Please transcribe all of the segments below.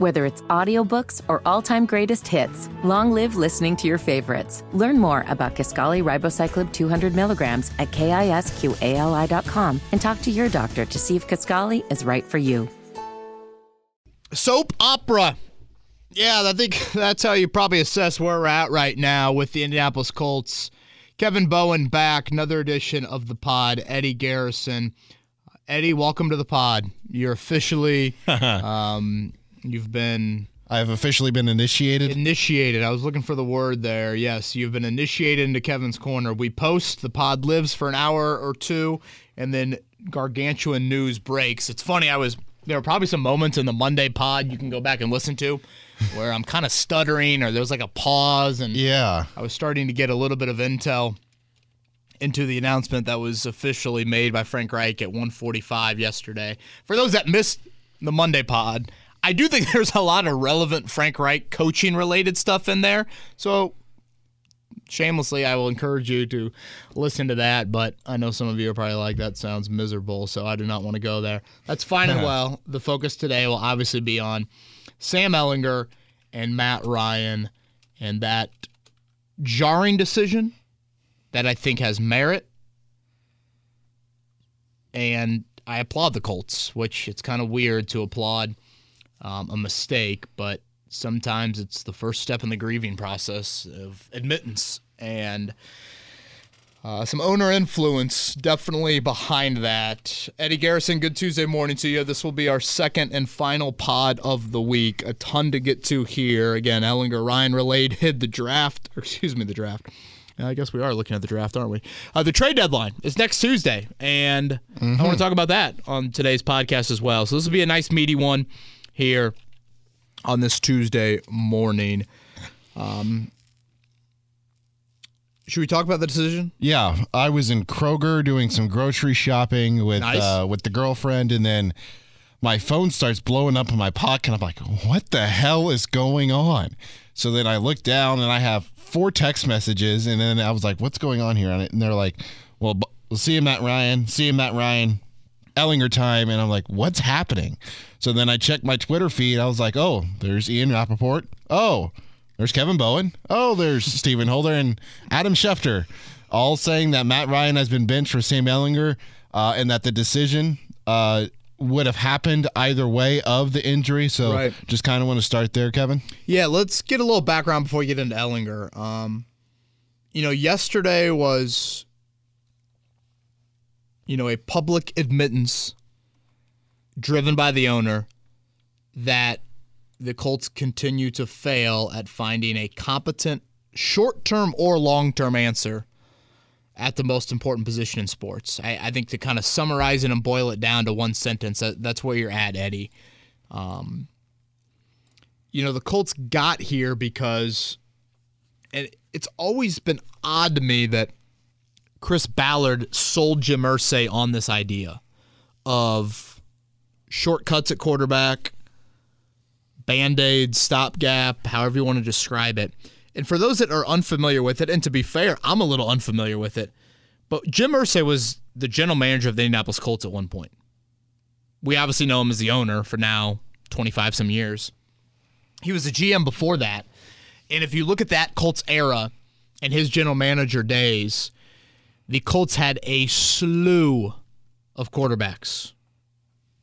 Whether it's audiobooks or all-time greatest hits, long live listening to your favorites. Learn more about Kisqali Ribociclib 200 milligrams at kisqali.com and talk to your doctor to see if Kisqali is right for you. Soap opera. Yeah, I think that's how you probably assess where we're at right now with the Indianapolis Colts. Kevin Bowen back, another edition of the pod. Eddie Garrison. Eddie, welcome to the pod. You're officially, um, you've been I have officially been initiated. initiated. I was looking for the word there. Yes, you've been initiated into Kevin's corner. We post, the pod lives for an hour or two, and then gargantuan news breaks. It's funny, I was, there were probably some moments in the Monday pod you can go back and listen to where I'm kind of stuttering or there was like a pause and Yeah. I was starting to get a little bit of intel into the announcement that was officially made by Frank Reich at 1:45 yesterday. For those that missed the Monday pod, I do think there's a lot of relevant Frank Reich coaching related stuff in there. So shamelessly, I will encourage you to listen to that, but I know some of you are probably like that sounds miserable, so I do not want to go there. That's fine and well. The focus today will obviously be on Sam Ehlinger and Matt Ryan and that jarring decision that I think has merit. And I applaud the Colts, which it's kind of weird to applaud um, a mistake, but sometimes it's the first step in the grieving process of admittance. And uh, some owner influence definitely behind that. Eddie Garrison, good Tuesday morning to you. This will be our second and final pod of the week. A ton to get to here. Again, Ehlinger Ryan related, the draft, or excuse me, the draft. I guess we are looking at the draft, aren't we? Uh, the trade deadline is next Tuesday, and I want to talk about that on today's podcast as well. So this will be a nice meaty one here on this Tuesday morning. Um, should we talk about the decision? Yeah. I was in Kroger doing some grocery shopping with Nice. uh, with the girlfriend, and then my phone starts blowing up in my pocket. I'm like, what the hell is going on? So then I look down and I have four text messages, and then I was like, what's going on here? And they're like, well, b- we'll see you, Matt Ryan. See you, Matt Ryan. Ehlinger time. And I'm like, what's happening? So then I checked my Twitter feed. I was like, oh, there's Ian Rapoport. Oh, there's Kevin Bowen. Oh, there's Stephen Holder and Adam Schefter, all saying that Matt Ryan has been benched for Sam Ehlinger uh, and that the decision uh, would have happened either way of the injury. So Right. just kind of want to start there, Kevin. Yeah, let's get a little background before we get into Ehlinger. Um, you know, yesterday was, you know, a public admittance driven by the owner that the Colts continue to fail at finding a competent short term or long term answer at the most important position in sports. I, I think to kind of summarize it and boil it down to one sentence, that, that's where you're at, Eddie um, you know, the Colts got here because, and it's always been odd to me that Chris Ballard sold Jim Irsay on this idea of shortcuts at quarterback, band aids, stopgap, however you want to describe it. And for those that are unfamiliar with it, and to be fair, I'm a little unfamiliar with it, but Jim Irsay was the general manager of the Indianapolis Colts at one point. We obviously know him as the owner for now 25 some years. He was the GM before that. And if you look at that Colts era and his general manager days, the Colts had a slew of quarterbacks.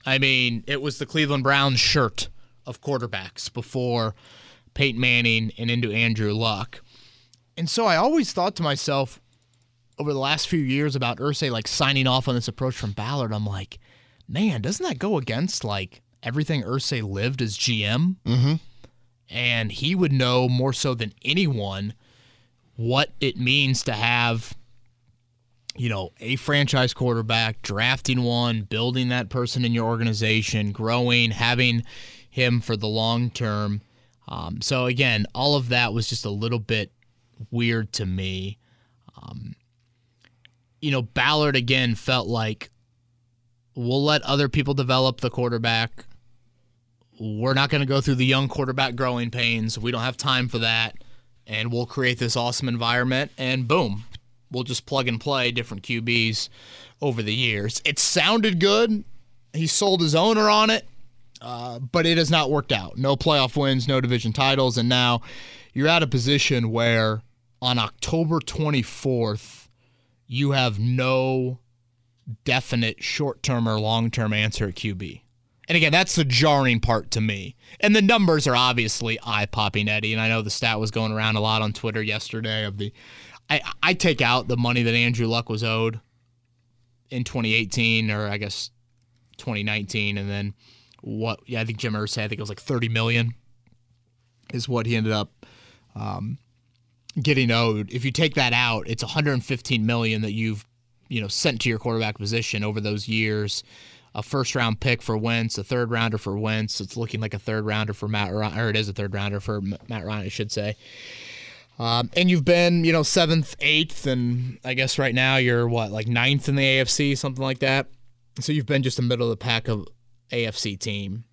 I mean, it was the Cleveland Browns shirt of quarterbacks before Peyton Manning and into Andrew Luck. And so I always thought to myself over the last few years about Irsay like signing off on this approach from Ballard. I'm like, man, doesn't that go against like everything Irsay lived as GM? Mm-hmm. And he would know more so than anyone what it means to have, you know, a franchise quarterback, drafting one, building that person in your organization, growing, having him for the long term. Um, so again, all of that was just a little bit weird to me. Um, you know, Ballard again felt like we'll let other people develop the quarterback. We're not going to go through the young quarterback growing pains. We don't have time for that. And we'll create this awesome environment. And boom, we'll just plug and play different QBs over the years. It sounded good. He sold his owner on it. Uh, but it has not worked out. No playoff wins, no division titles, and now you're at a position where on October 24th, you have no definite short term or long term answer at QB. And again, that's the jarring part to me. And the numbers are obviously eye popping, Eddie. And I know the stat was going around a lot on Twitter yesterday of the. I, I take out the money that Andrew Luck was owed in 2018, or I guess 2019, and then what? Yeah, I think Jim Irsay, I think it was like 30 million, is what he ended up um, getting owed. If you take that out, it's 115 million that you've you know sent to your quarterback position over those years a first round pick for Wentz, a third rounder for Wentz. It's looking like a third rounder for Matt Ryan, or it is a third rounder for Matt Ryan, I should say. Um, and you've been, you know, seventh, eighth, and I guess right now you're what, like ninth in the AFC, something like that. So you've been just a middle of the pack of AFC team.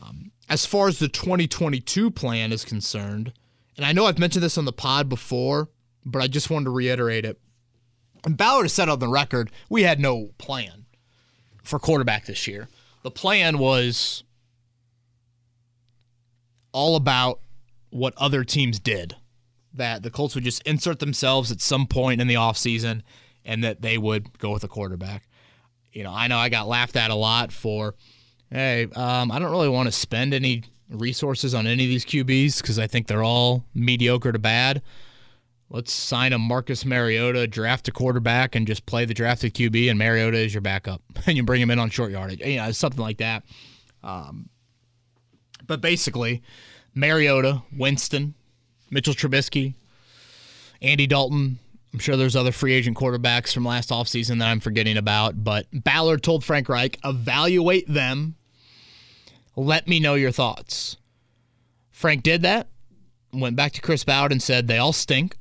Um, as far as the 2022 plan is concerned, and I know I've mentioned this on the pod before, but I just wanted to reiterate it. And Ballard has said on the record, we had no plan for quarterback this year. The plan was all about what other teams did. That the Colts would just insert themselves at some point in the offseason and that they would go with a quarterback. You know, I know I got laughed at a lot for, hey, um, I don't really want to spend any resources on any of these QBs because I think they're all mediocre to bad. Let's sign a Marcus Mariota, draft a quarterback, and just play the drafted QB, and Mariota is your backup, and you bring him in on short yardage, you know, something like that. Um, but basically, Mariota, Winston, Mitchell Trubisky, Andy Dalton. I'm sure there's other free agent quarterbacks from last offseason that I'm forgetting about, but Ballard told Frank Reich, evaluate them. Let me know your thoughts. Frank did that, went back to Chris Ballard and said, they all stink.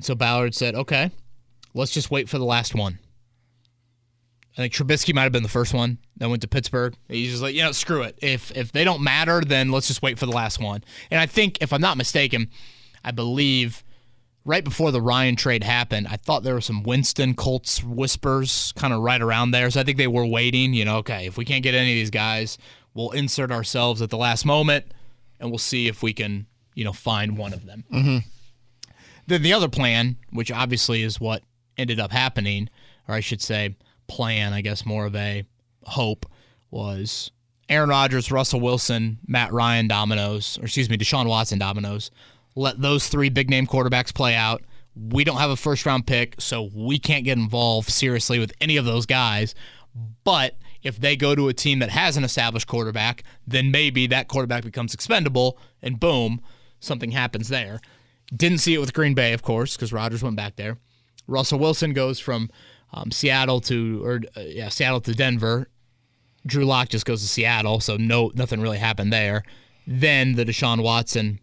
so Ballard said, okay, let's just wait for the last one. I think Trubisky might have been the first one that went to Pittsburgh. He's just like, you know, screw it. If if they don't matter, then let's just wait for the last one. And I think, if I'm not mistaken, I believe right before the Ryan trade happened, I thought there were some Winston Colts whispers kind of right around there. So I think they were waiting, you know, okay, if we can't get any of these guys, we'll insert ourselves at the last moment and we'll see if we can, you know, find one of them. Mm-hmm. Then the other plan, which obviously is what ended up happening, or I should say, plan, I guess more of a hope, was Aaron Rodgers, Russell Wilson, Matt Ryan dominoes, or excuse me, Deshaun Watson dominoes. Let those three big name quarterbacks play out. We don't have a first round pick, so we can't get involved seriously with any of those guys. But if they go to a team that has an established quarterback, then maybe that quarterback becomes expendable, and boom, something happens there. Didn't see it with Green Bay, of course, because Rodgers went back there. Russell Wilson goes from um, Seattle to or uh, yeah Seattle to Denver. Drew Lock just goes to Seattle, so no nothing really happened there. Then the Deshaun Watson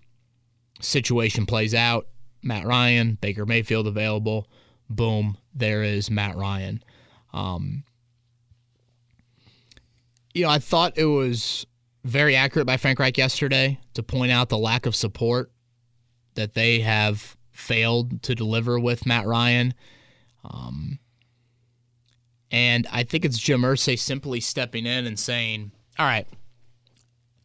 situation plays out. Matt Ryan, Baker Mayfield available. Boom, there is Matt Ryan. Um, you know, I thought it was very accurate by Frank Reich yesterday to point out the lack of support that they have failed to deliver with Matt Ryan. Um, and I think it's Jim Irsay simply stepping in and saying, all right,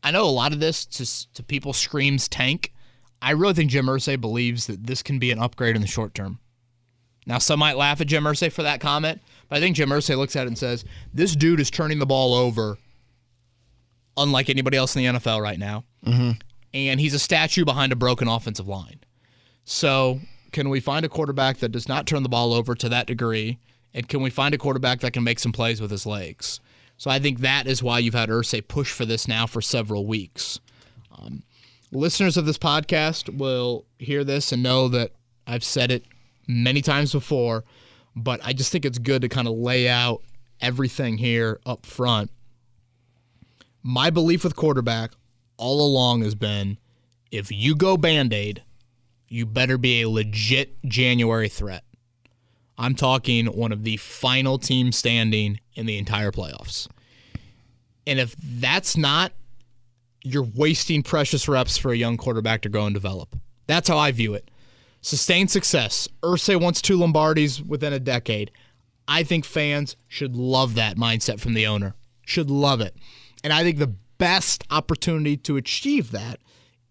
I know a lot of this to, to people screams tank. I really think Jim Irsay believes that this can be an upgrade in the short term. Now, some might laugh at Jim Irsay for that comment, but I think Jim Irsay looks at it and says, this dude is turning the ball over unlike anybody else in the NFL right now. Mm-hmm and he's a statue behind a broken offensive line. So, can we find a quarterback that does not turn the ball over to that degree? And can we find a quarterback that can make some plays with his legs? So, I think that is why you've had Irsay push for this now for several weeks. Um, listeners of this podcast will hear this and know that I've said it many times before, but I just think it's good to kind of lay out everything here up front. My belief with quarterback all along has been if you go band aid, you better be a legit January threat. I'm talking one of the final teams standing in the entire playoffs. And if that's not, you're wasting precious reps for a young quarterback to go and develop. That's how I view it. Sustained success. Irsay wants two Lombardis within a decade. I think fans should love that mindset from the owner. Should love it. And I think the best opportunity to achieve that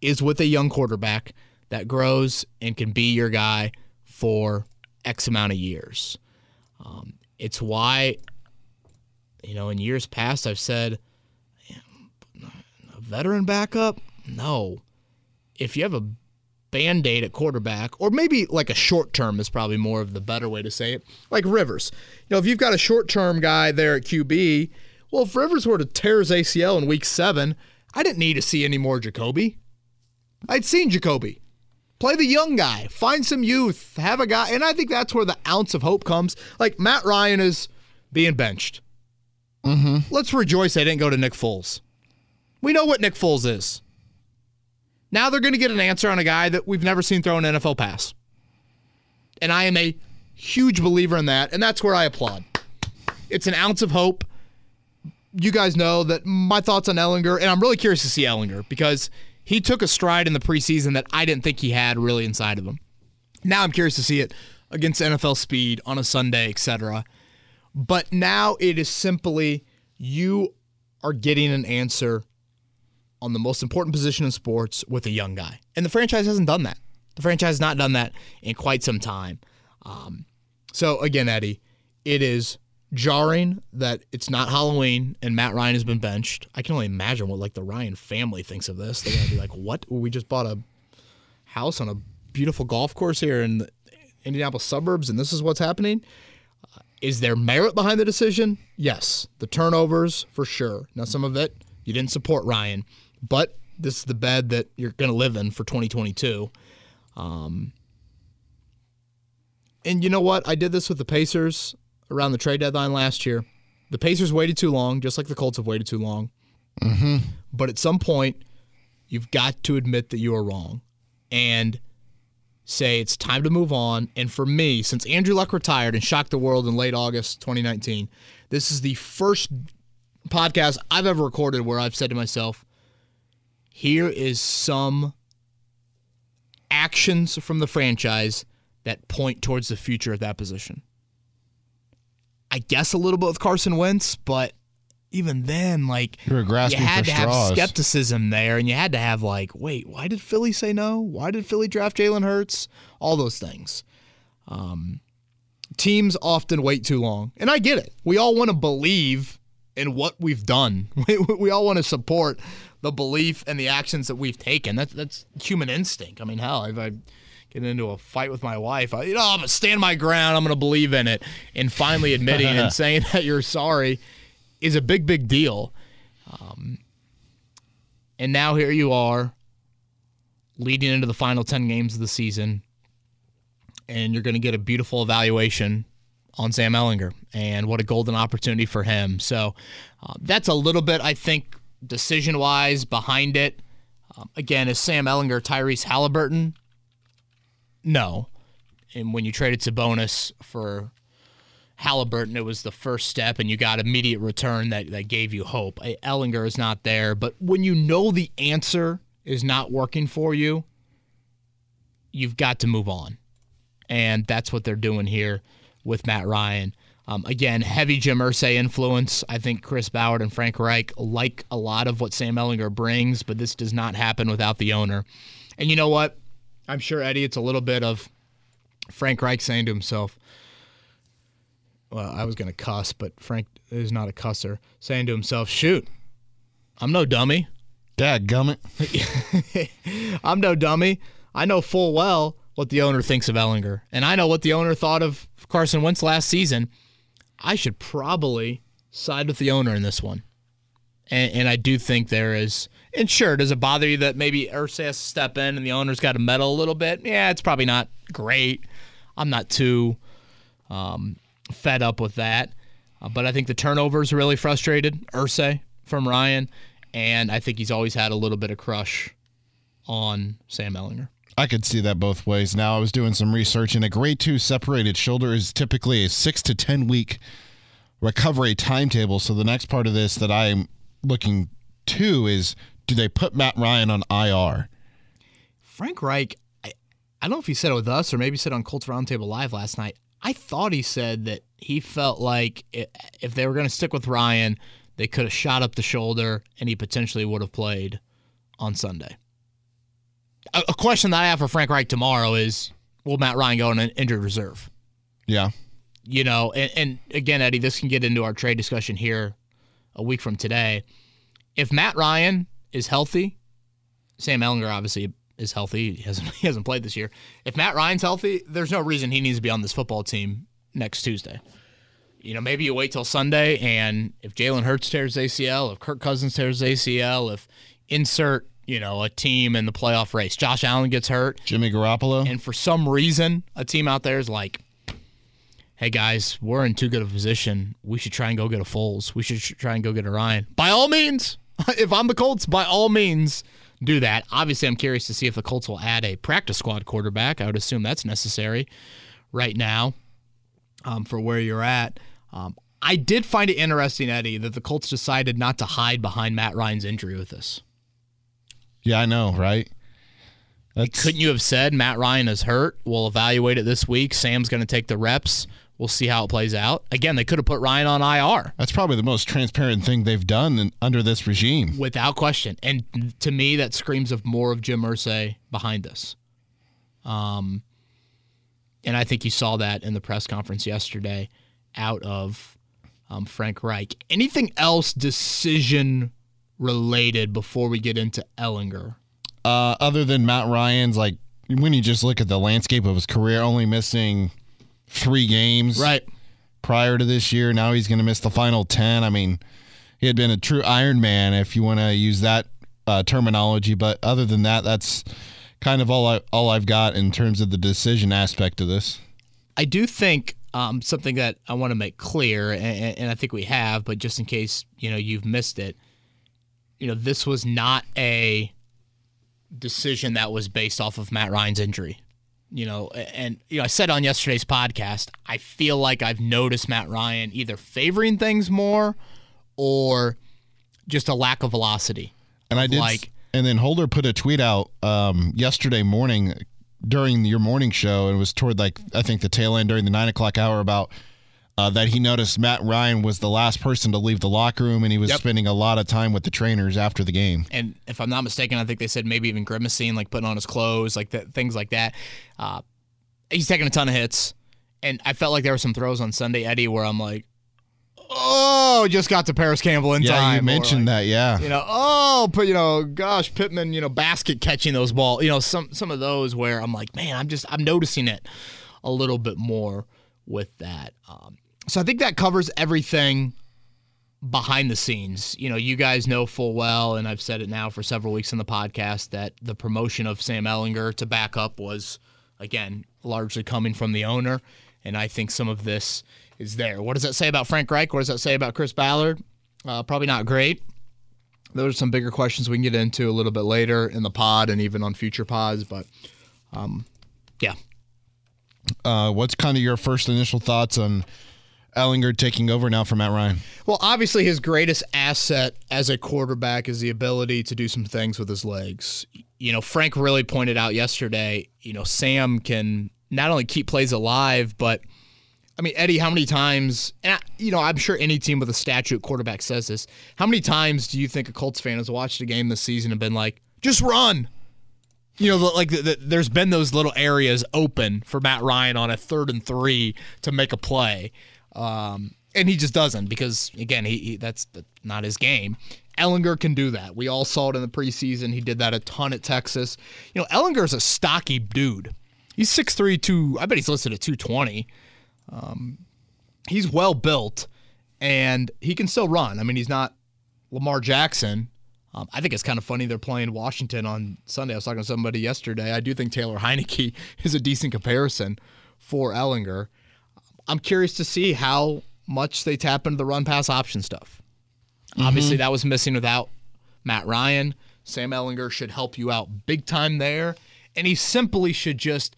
is with a young quarterback that grows and can be your guy for X amount of years. Um, it's why, you know, in years past, I've said, a veteran backup? No. If you have a band aid at quarterback, or maybe like a short term is probably more of the better way to say it, like Rivers. You know, if you've got a short term guy there at QB, well, if Rivers were to tear his ACL in week seven, I didn't need to see any more Jacoby. I'd seen Jacoby. Play the young guy, find some youth, have a guy, and I think that's where the ounce of hope comes. Like Matt Ryan is being benched. Mm-hmm. Let's rejoice they didn't go to Nick Foles. We know what Nick Foles is. Now they're going to get an answer on a guy that we've never seen throw an NFL pass. And I am a huge believer in that, and that's where I applaud. It's an ounce of hope. You guys know that my thoughts on Ehlinger, and I'm really curious to see Ehlinger because he took a stride in the preseason that I didn't think he had really inside of him. Now I'm curious to see it against NFL speed on a Sunday, etc. But now it is simply you are getting an answer on the most important position in sports with a young guy. And the franchise hasn't done that. The franchise has not done that in quite some time. Um, so, again, Eddie, it is jarring that it's not Halloween and Matt Ryan has been benched. I can only imagine what like the Ryan family thinks of this. They're gonna be like, "What? We just bought a house on a beautiful golf course here in the Indianapolis suburbs, and this is what's happening." Uh, is there merit behind the decision? Yes. The turnovers for sure. Now, some of it you didn't support Ryan, but this is the bed that you're to live in for 2022. Um, and you know what? I did this with the Pacers around the trade deadline last year. The Pacers waited too long, just like the Colts have waited too long. Mm-hmm. But at some point, you've got to admit that you are wrong and say it's time to move on. And for me, since Andrew Luck retired and shocked the world in late August 2019, this is the first podcast I've ever recorded where I've said to myself, here is some actions from the franchise that point towards the future of that position. I guess a little bit with Carson Wentz, but even then, like You grasping had to straws. have skepticism there, and you had to have like, wait, why did Philly say no? Why did Philly draft Jalen Hurts? All those things. Um, teams often wait too long, and I get it. We all want to believe in what we've done. We, we all want to support the belief and the actions that we've taken. That's that's human instinct. I mean, hell, if I get into a fight with my wife, I, you know, I'm gonna stand my ground. I'm gonna believe in it, and finally admitting and saying that you're sorry is a big, big deal. Um, and now here you are, leading into the final ten games of the season, and you're gonna get a beautiful evaluation on Sam Ehlinger, and what a golden opportunity for him. So uh, that's a little bit, I think, decision wise behind it. Um, again, is Sam Ehlinger Tyrese Halliburton? No. And when you traded Sabonis for Halliburton, it was the first step, and you got immediate return that, that gave you hope. Uh, Ehlinger is not there, but when you know the answer is not working for you, you've got to move on. And that's what they're doing here with Matt Ryan. Um, again, heavy Jim Irsay influence. I think Chris Ballard and Frank Reich like a lot of what Sam Ehlinger brings, but this does not happen without the owner. And you know what? I'm sure, Eddie, it's a little bit of Frank Reich saying to himself, well, I was going to cuss, but Frank is not a cusser, saying to himself, shoot, I'm no dummy. Dad gummit. I'm no dummy. I know full well what the owner thinks of Ehlinger, and I know what the owner thought of Carson Wentz last season. I should probably side with the owner in this one. And, and I do think there is. And sure, does it bother you that maybe Irsay has to step in and the owner's got to meddle a little bit? Yeah, it's probably not great. I'm not too um, fed up with that. Uh, but I think the turnovers really frustrated Irsay from Ryan. And I think he's always had a little bit of crush on Sam Ehlinger. I could see that both ways. Now I was doing some research, and a grade two separated shoulder is typically a six to ten week recovery timetable. So the next part of this that I'm looking to is do they put Matt Ryan on IR? Frank Reich, I, I don't know if he said it with us or maybe said on Colts Roundtable Live last night. I thought he said that he felt like if they were going to stick with Ryan, they could have shot up the shoulder and he potentially would have played on Sunday. A, a question that I have for Frank Reich tomorrow is will Matt Ryan go on an injured reserve? Yeah. You know, and, and again, Eddie, this can get into our trade discussion here a week from today. If Matt Ryan is healthy, Sam Ehlinger obviously is healthy. He hasn't he hasn't played this year. If Matt Ryan's healthy, there's no reason he needs to be on this football team next Tuesday. You know, maybe you wait till Sunday, and if Jalen Hurts tears ACL, if Kirk Cousins tears ACL, if insert you know a team in the playoff race, Josh Allen gets hurt, Jimmy Garoppolo. and for some reason a team out there is like, "Hey guys, we're in too good a position. We should try and go get a Foles. We should try and go get a Ryan." By all means, if I'm the Colts, by all means, do that. Obviously, I'm curious to see if the Colts will add a practice squad quarterback. I would assume that's necessary right now um, for where you're at. Um, I did find it interesting, Eddie, that the Colts decided not to hide behind Matt Ryan's injury with this. yeah, I know, right? That's Couldn't you have said Matt Ryan is hurt? We'll evaluate it this week. Sam's going to take the reps. We'll see how it plays out. Again, they could have put Ryan on IR that's probably the most transparent thing they've done in, under this regime. without question. And to me, that screams of more of Jim Irsay behind this. Um, and I think you saw that in the press conference yesterday out of um, Frank Reich. Anything else decision related before we get into Ehlinger? Uh, other than Matt Ryan's, like when you just look at the landscape of his career, only missing three games Right. prior to this year. Now he's going to miss the final ten. I mean, he had been a true Iron Man, if you want to use that uh, terminology. But other than that, that's kind of all I all I've got in terms of the decision aspect of this. I do think um, something that I want to make clear, and, and I think we have, but just in case you know you've missed it, you know this was not a decision that was based off of Matt Ryan's injury. You know, and you know I said on yesterday's podcast, I feel like I've noticed Matt Ryan either favoring things more or just a lack of velocity. And I did. like- and then Holder put a tweet out um, yesterday morning during your morning show, and it was toward like I think the tail end during the nine o'clock hour about uh, that he noticed Matt Ryan was the last person to leave the locker room, and he was Yep. spending a lot of time with the trainers after the game. and if I'm not mistaken, I think they said maybe even grimacing, like putting on his clothes, like that, things like that. Uh, he's taking a ton of hits, and I felt like there were some throws on Sunday, Eddie, where I'm like, oh, just got to Parris Campbell in Yeah, time. you mentioned like, that. Yeah, You know, oh, but you know, gosh, Pittman, you know, basket catching those balls. You know, some some of those where I'm like, man, I'm just I'm noticing it a little bit more with that. Um, so I think that covers everything behind the scenes. You know, you guys know full well, and I've said it now for several weeks in the podcast that the promotion of Sam Ehlinger to backup was, again, largely coming from the owner, and I think some of this is there. What does that say about Frank Reich? What does that say about Chris Ballard? Uh, probably not great. Those are some bigger questions we can get into a little bit later in the pod and even on future pods, but um, yeah. uh, what's kind of your first initial thoughts on Ehlinger taking over now for Matt Ryan? Well, obviously, his greatest asset as a quarterback is the ability to do some things with his legs. You know, Frank really pointed out yesterday, you know, Sam can not only keep plays alive, but I mean, Eddie, how many times, and I, you know, I'm sure any team with a statute quarterback says this. How many times do you think a Colts fan has watched a game this season and been like, just run? You know, like the, the, there's been those little areas open for Matt Ryan on a third and three to make a play. Um, and he just doesn't because, again, he, he that's not his game. Ehlinger can do that. We all saw it in the preseason. He did that a ton at Texas. You know, Ehlinger's a stocky dude. He's 6'3", 2, I bet he's listed at 220 he's well built and he can still run. I mean, he's not Lamar Jackson. Um, I think it's kind of funny they're playing Washington on Sunday. I was talking to somebody yesterday. I do think Taylor Heinicke is a decent comparison for Ehlinger. I'm curious to see how much they tap into the run pass option stuff. Obviously, mm-hmm. that was missing without Matt Ryan. Sam Ehlinger should help you out big time there. And he simply should just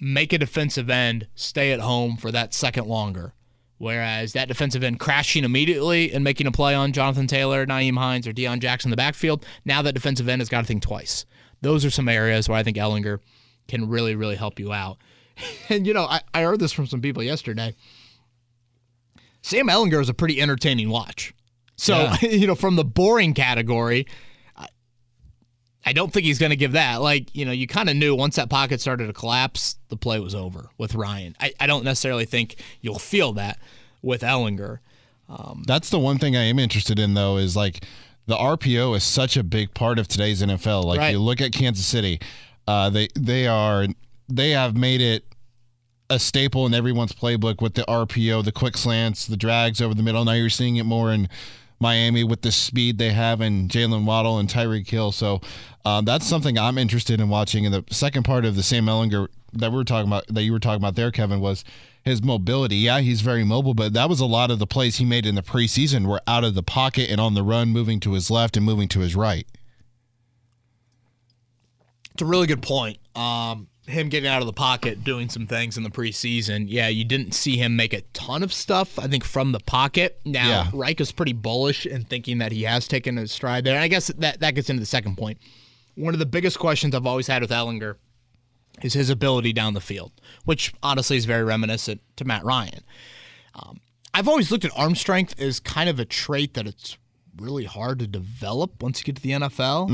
make a defensive end stay at home for that second longer. Whereas that defensive end crashing immediately and making a play on Jonathan Taylor, Nyheim Hines, or Deon Jackson in the backfield, now that defensive end has got to think twice. Those are some areas where I think Ehlinger can really, really help you out. And, you know, I, I heard this from some people yesterday. Sam Ehlinger is a pretty entertaining watch. So, Yeah. you know, from the boring category, I- I don't think he's going to give that. Like, you know, you kind of knew once that pocket started to collapse, the play was over with Ryan. I, I don't necessarily think you'll feel that with Ehlinger. That's the one thing I am interested in, though, is like the RPO is such a big part of today's NFL. Like Right. you look at Kansas City, uh, they they are they have made it a staple in everyone's playbook with the RPO, the quick slants, the drags over the middle. Now you're seeing it more in Miami with the speed they have in Jaylen Waddle and Tyreek Hill. So um, that's something I'm interested in watching. And the second part of the Sam Ehlinger that we were talking about, that you were talking about there, Kevin, was his mobility. Yeah, he's very mobile, but that was a lot of the plays he made in the preseason were out of the pocket and on the run, moving to his left and moving to his right. It's a really good point. Um, him getting out of the pocket, doing some things in the preseason. Yeah, you didn't see him make a ton of stuff, I think, from the pocket. Now, Yeah. Reich is pretty bullish in thinking that he has taken a stride there. And I guess that, that gets into the second point. One of the biggest questions I've always had with Ehlinger is his ability down the field, which honestly is very reminiscent to Matt Ryan. Um, I've always looked at arm strength as kind of a trait that it's really hard to develop once you get to the NFL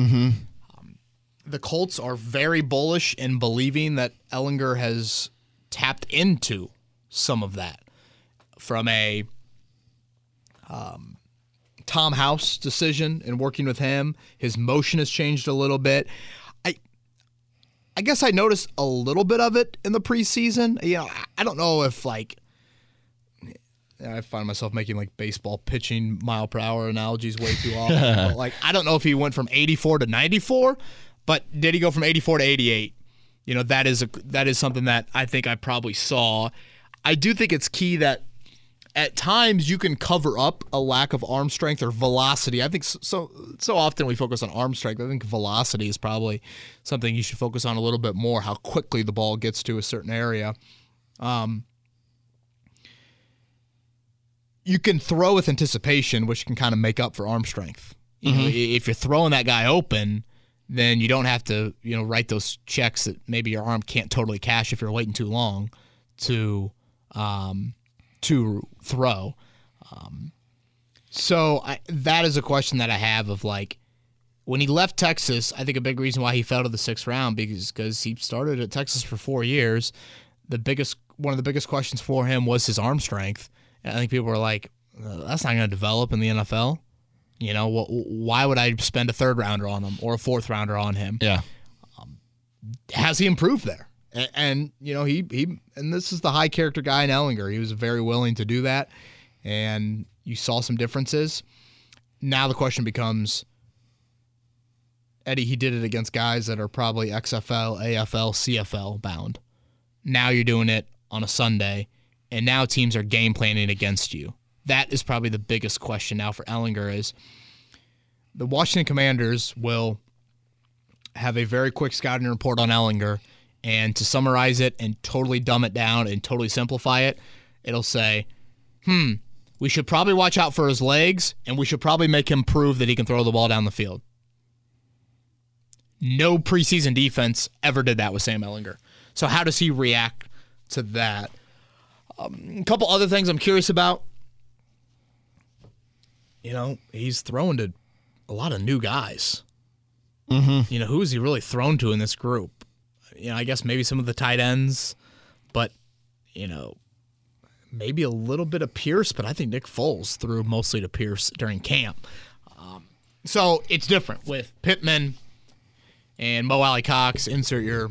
the Colts are very bullish in believing that Ehlinger has tapped into some of that from a um, Tom House decision and working with him. His motion has changed a little bit. I I guess I noticed a little bit of it in the preseason. You know, I- don't know if like I find myself making like baseball pitching mile per hour analogies way too often. but like I don't know if he went from 84 to 94, but did he go from 84 to 88? You know, that is a that is something that I think I probably saw. I do think it's key that at times you can cover up a lack of arm strength or velocity. I think so so, often we focus on arm strength. I think velocity is probably something you should focus on a little bit more. How quickly the ball gets to a certain area. Um, you can throw with anticipation, which can kind of make up for arm strength. You know, if you're throwing that guy open, then you don't have to, you know, write those checks that maybe your arm can't totally cash if you're waiting too long to um, to throw. Um, so I, that is a question that I have of like when he left Texas. I think a big reason why he fell to the sixth round because because he started at Texas for four years. The biggest one of the biggest questions for him was his arm strength. And I think people were like, "Uh, "That's not going to develop in the NFL." You know, wh- why would I spend a third rounder on him or a fourth rounder on him? Yeah. Um, has he improved there? And, and you know, he he and this is the high character guy in Ehlinger. He was very willing to do that, and you saw some differences. Now the question becomes, Eddie, he did it against guys that are probably XFL, AFL, CFL bound. Now you're doing it on a Sunday, and now teams are game planning against you. That is probably the biggest question now for Ehlinger is the Washington Commanders will have a very quick scouting report on Ehlinger, and to summarize it and totally dumb it down and totally simplify it, it'll say, "Hmm, we should probably watch out for his legs, and we should probably make him prove that he can throw the ball down the field." No preseason defense ever did that with Sam Ehlinger. So how does he react to that? Um, a couple other things I'm curious about. You know, he's thrown to a lot of new guys. You know, who is he really thrown to in this group? You know, I guess maybe some of the tight ends, but you know, maybe a little bit of Pierce. But I think Nick Foles threw mostly to Pierce during camp. Um, so it's different with Pittman and Mo Alie-Cox. Insert your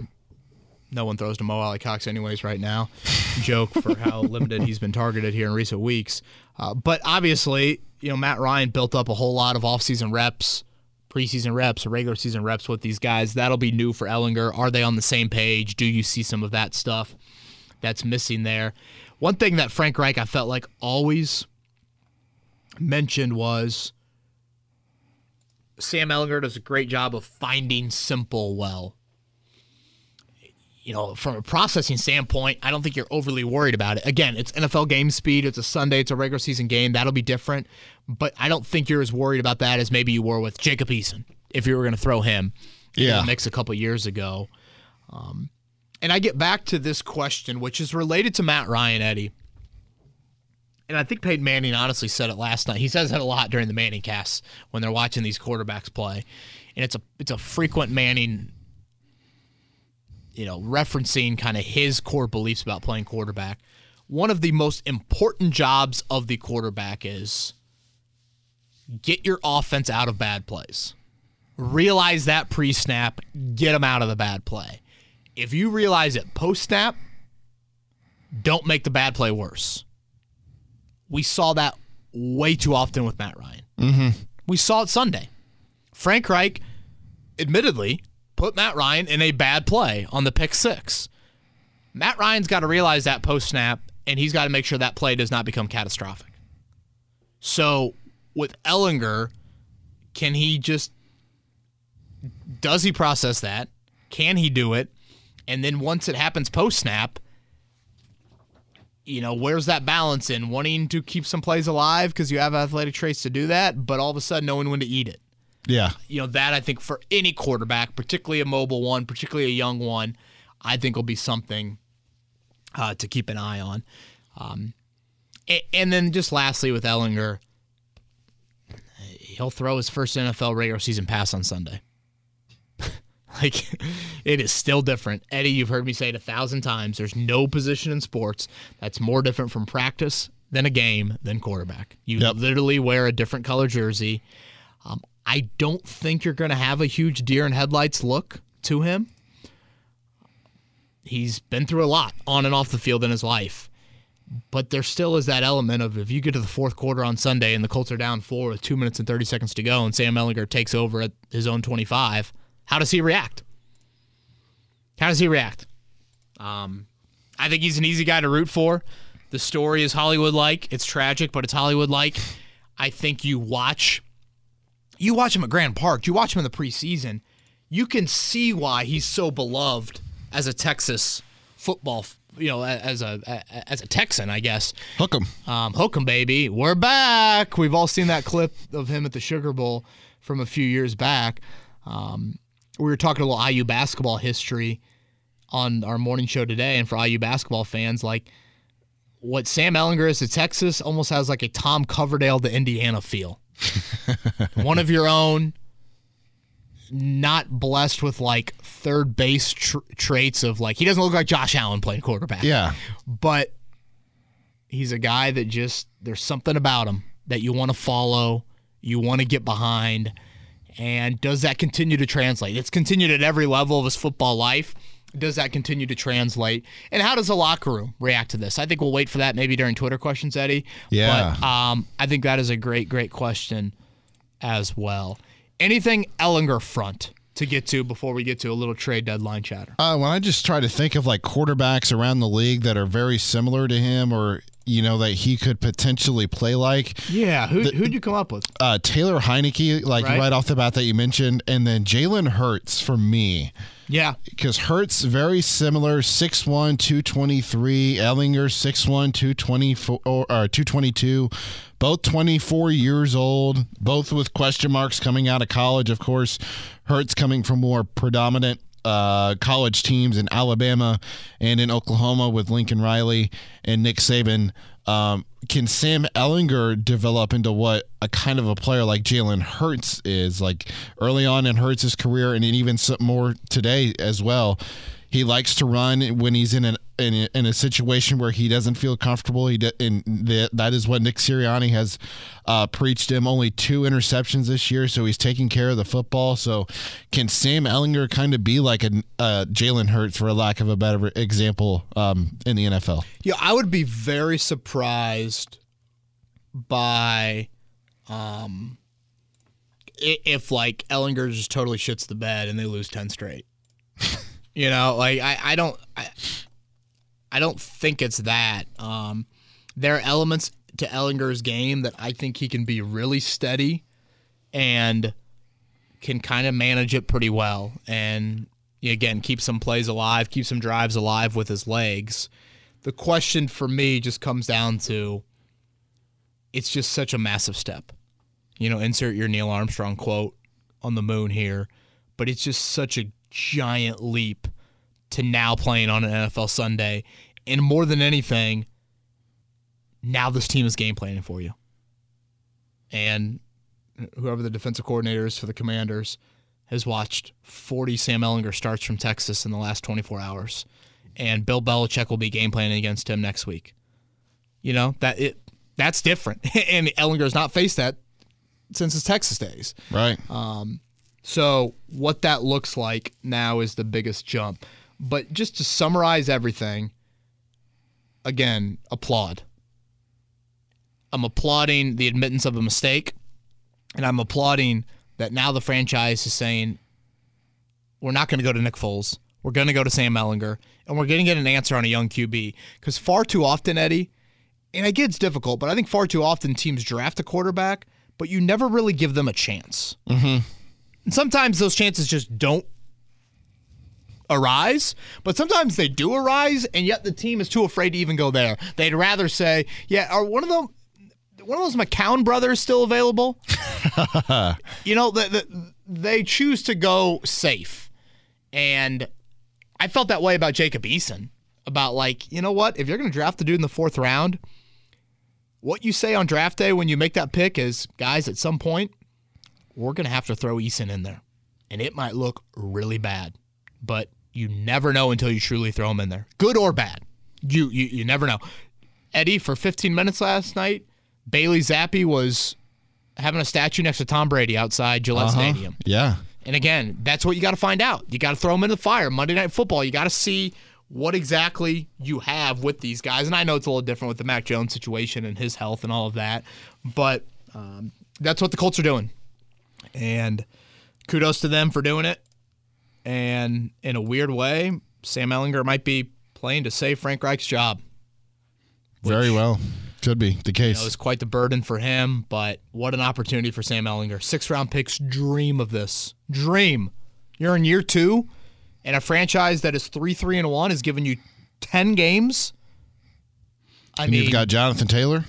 no one throws to Mo Alie-Cox anyways right now. Joke for how limited he's been targeted here in recent weeks. Uh, but obviously, you know, Matt Ryan built up a whole lot of offseason reps, preseason reps, regular season reps with these guys. That'll be new for Ehlinger. Are they on the same page? Do you see some of that stuff that's missing there? One thing that Frank Reich I felt like always mentioned was Sam Ehlinger does a great job of finding simple well you know, from a processing standpoint, I don't think you're overly worried about it. Again, it's NFL game speed. It's a Sunday. It's a regular season game. That'll be different. But I don't think you're as worried about that as maybe you were with Jacob Eason if you were going to throw him in Yeah. the mix a couple years ago. Um, and I get back to this question, which is related to Matt Ryan, Eddie. and I think Peyton Manning honestly said it last night. He says it a lot during the Manning casts when they're watching these quarterbacks play, and it's a it's a frequent Manning, you know, referencing kind of his core beliefs about playing quarterback. One of the most important jobs of the quarterback is get your offense out of bad plays. Realize that pre snap, get them out of the bad play. If you realize it post snap, don't make the bad play worse. We saw that way too often with Matt Ryan. Mm-hmm. We saw it Sunday. Frank Reich, admittedly, put Matt Ryan in a bad play on the pick six. Matt Ryan's got to realize that post snap, and he's got to make sure that play does not become catastrophic. So with Ehlinger, can he just does he process that? Can he do it? And then once it happens post snap, you know, where's that balance in wanting to keep some plays alive because you have athletic traits to do that, but all of a sudden knowing when to eat it? Yeah. You know, that I think for any quarterback, particularly a mobile one, particularly a young one, I think will be something uh, to keep an eye on. Um, and, and then just lastly with Ehlinger, he'll throw his first NFL regular season pass on Sunday. like it is still different. Eddie, you've heard me say it a thousand times. There's no position in sports that's more different from practice than a game than quarterback. You Yep. literally wear a different color jersey. Um, I don't think you're going to have a huge deer in headlights look to him. He's been through a lot on and off the field in his life. But there still is that element of if you get to the fourth quarter on Sunday and the Colts are down four with two minutes and 30 seconds to go and Sam Ehlinger takes over at his own 25, how does he react? How does he react? Um, I think he's an easy guy to root for. The story is Hollywood like. It's tragic, but it's Hollywood like. I think you watch you watch him at Grand Park, you watch him in the preseason, you can see why he's so beloved as a Texas football, you know, as a as a Texan, I guess. Hook 'em. Um, hook 'em, baby. We're back. We've all seen that clip of him at the Sugar Bowl from a few years back. Um, we were talking a little IU basketball history on our morning show today, and for IU basketball fans, like what Sam Ehlinger is to Texas almost has like a Tom Coverdale to Indiana feel. One of your own, not blessed with like third base tr- traits of like he doesn't look like Josh Allen playing quarterback Yeah. but he's a guy that just there's something about him that you want to follow, you want to get behind, and does that continue to translate? It's continued at every level of his football life. Does that continue to translate? And how does the locker room react to this? I think we'll wait for that maybe during Twitter questions, Eddie. Yeah. But um, I think that is a great, great question as well. Anything Ehlinger front to get to before we get to a little trade deadline chatter? Uh, when I just try to think of like quarterbacks around the league that are very similar to him or, you know, that he could potentially play like, Yeah, who, who'd you come up with? uh, Taylor Heinicke, like Right. right. off the bat that you mentioned, and then Jalen Hurts for me. Yeah, Because Hurts, very similar, 6'1", 223. Ehlinger 6'1", 224, or, or 222. Both 24 years old, both with question marks coming out of college, of course. Hurts coming from more predominant uh, college teams in Alabama and in Oklahoma with Lincoln Riley and Nick Saban. Um, can Sam Ehlinger develop into what a kind of a player like Jalen Hurts is? Like early on in Hurts' career, and even more today as well. He likes to run when he's in an in a, in a situation where he doesn't feel comfortable. He de- and the, that is what Nick Sirianni has uh, preached him. Only two interceptions this year, so he's taking care of the football. So, can Sam Ehlinger kind of be like a uh, Jalen Hurts, for a lack of a better example, um, in the NFL? Yeah, I would be very surprised by um if like Ehlinger just totally shits the bed and they lose 10 straight. you know, like I I don't I, I don't think it's that. Um there are elements to Ehlinger's game that I think he can be really steady and can kind of manage it pretty well and again keep some plays alive, keep some drives alive with his legs the question for me just comes down to it's just such a massive step. You know, insert your Neil Armstrong quote on the moon here, but it's just such a giant leap to now playing on an NFL Sunday. And more than anything, now this team is game planning for you. And whoever the defensive coordinator is for the Commanders has watched 40 Sam Ehlinger starts from Texas in the last 24 hours. And Bill Belichick will be game planning against him next week. You know, that it that's different. and Ehlinger's not faced that since his Texas days. Right. Um, So, what that looks like now is the biggest jump. But just to summarize everything, again, applaud. I'm applauding the admittance of a mistake, and I'm applauding that now the franchise is saying, we're not going to go to Nick Foles. We're going to go to Sam Ehlinger, and we're going to get an answer on a young QB. Because far too often, Eddie, and I get it's difficult, but I think far too often teams draft a quarterback, but you never really give them a chance. Mm-hmm. And sometimes those chances just don't arise, but sometimes they do arise, and yet the team is too afraid to even go there. They'd rather say, "Yeah, are one of them, one of those McCown brothers still available?" you know, the, the, they choose to go safe, and I felt that way about Jacob Eason. About like, you know what? If you're going to draft the dude in the fourth round, what you say on draft day when you make that pick is, guys, at some point, we're going to have to throw Eason in there. And it might look really bad, but you never know until you truly throw him in there. Good or bad. You you, you never know. Eddie, for 15 minutes last night, Bailey Zappe was having a statue next to Tom Brady outside Gillette Uh-huh. Stadium. Yeah. And again, that's what you got to find out. You got to throw them into the fire. Monday Night Football, you got to see what exactly you have with these guys. And I know it's a little different with the Mac Jones situation and his health and all of that, but um, that's what the Colts are doing. And kudos to them for doing it. And in a weird way, Sam Ehlinger might be playing to save Frank Reich's job. Very well. Could be the case. It was quite the burden for him, but what an opportunity for Sam Ehlinger. Six round picks dream of this. Dream. You're in year two, and a franchise that is three, three, and one has given you ten games. I and mean, you've got Jonathan Taylor.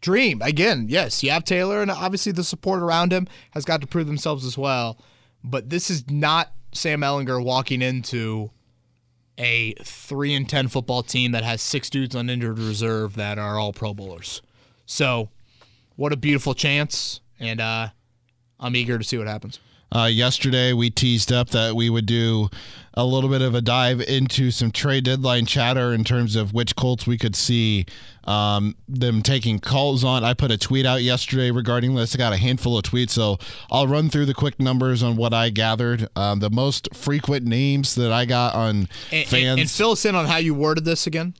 Dream again. Yes, you have Taylor, and obviously the support around him has got to prove themselves as well. But this is not Sam Ehlinger walking into a three and ten football team that has six dudes on injured reserve that are all Pro Bowlers. So, what a beautiful chance, and uh, I'm eager to see what happens. Uh, yesterday, we teased up that we would do a little bit of a dive into some trade deadline chatter in terms of which Colts we could see um, them taking calls on. I put a tweet out yesterday regarding this. I got a handful of tweets, so I'll run through the quick numbers on what I gathered. Um, the most frequent names that I got on And, fans. and, and fill us in on how you worded this again.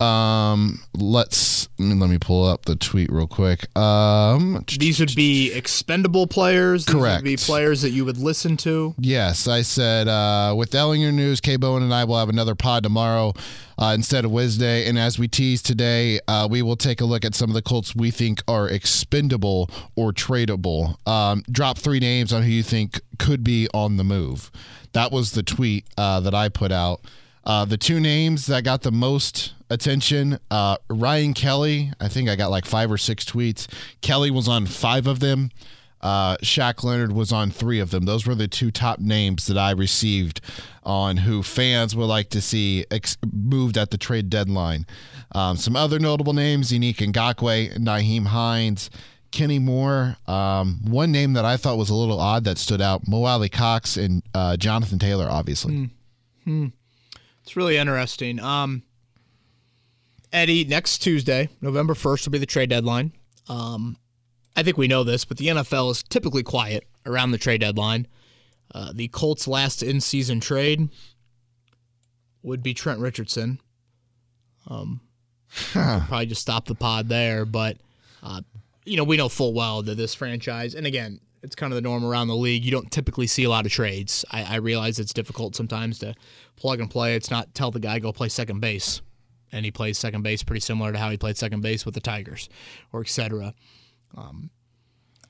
Um, let's let me pull up the tweet real quick. Um, These would be expendable players. These Correct. Would be players that you would listen to. Yes, I said uh, with Ehlinger News, K Bowen and I will have another pod tomorrow uh, instead of Wednesday. And as we tease today, uh, we will take a look at some of the Colts we think are expendable or tradable. Um, drop three names on who you think could be on the move. That was the tweet uh, that I put out. Uh, the two names that got the most attention uh, Ryan Kelly. I think I got like five or six tweets. Kelly was on five of them. Uh, Shaq Leonard was on three of them. Those were the two top names that I received on who fans would like to see ex- moved at the trade deadline. Um, some other notable names: Yannick Ngakoue, Nyheim Hines, Kenny Moore. Um, one name that I thought was a little odd that stood out: Mo Alie-Cox and uh, Jonathan Taylor. Obviously, It's really interesting. Um, Eddie, next Tuesday, November 1st, will be the trade deadline. Um, I think we know this, but the NFL is typically quiet around the trade deadline. Uh, the Colts' last in season trade would be Trent Richardson. Um, probably just stop the pod there, but uh, you know we know full well that this franchise, and again, it's kind of the norm around the league. You don't typically see a lot of trades. I, I realize it's difficult sometimes to plug and play. It's not tell the guy go play second base, and he plays second base pretty similar to how he played second base with the Tigers, or etc. Um,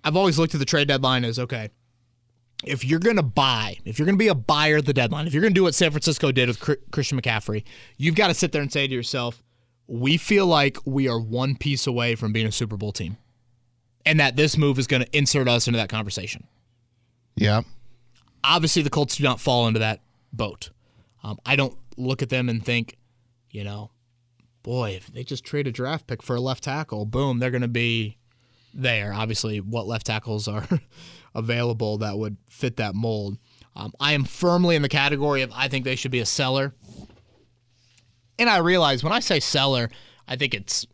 I've always looked at the trade deadline as okay. If you're going to buy, if you're going to be a buyer at the deadline, if you're going to do what San Francisco did with Christian McCaffrey, you've got to sit there and say to yourself, we feel like we are one piece away from being a Super Bowl team. And that this move is going to insert us into that conversation. yeah. Obviously, the Colts do not fall into that boat. Um, I don't look at them and think, you know, boy, if they just trade a draft pick for a left tackle, boom, they're going to be there. Obviously, what left tackles are available that would fit that mold. Um, I am firmly in the category of I think they should be a seller. And I realize when I say seller, I think it's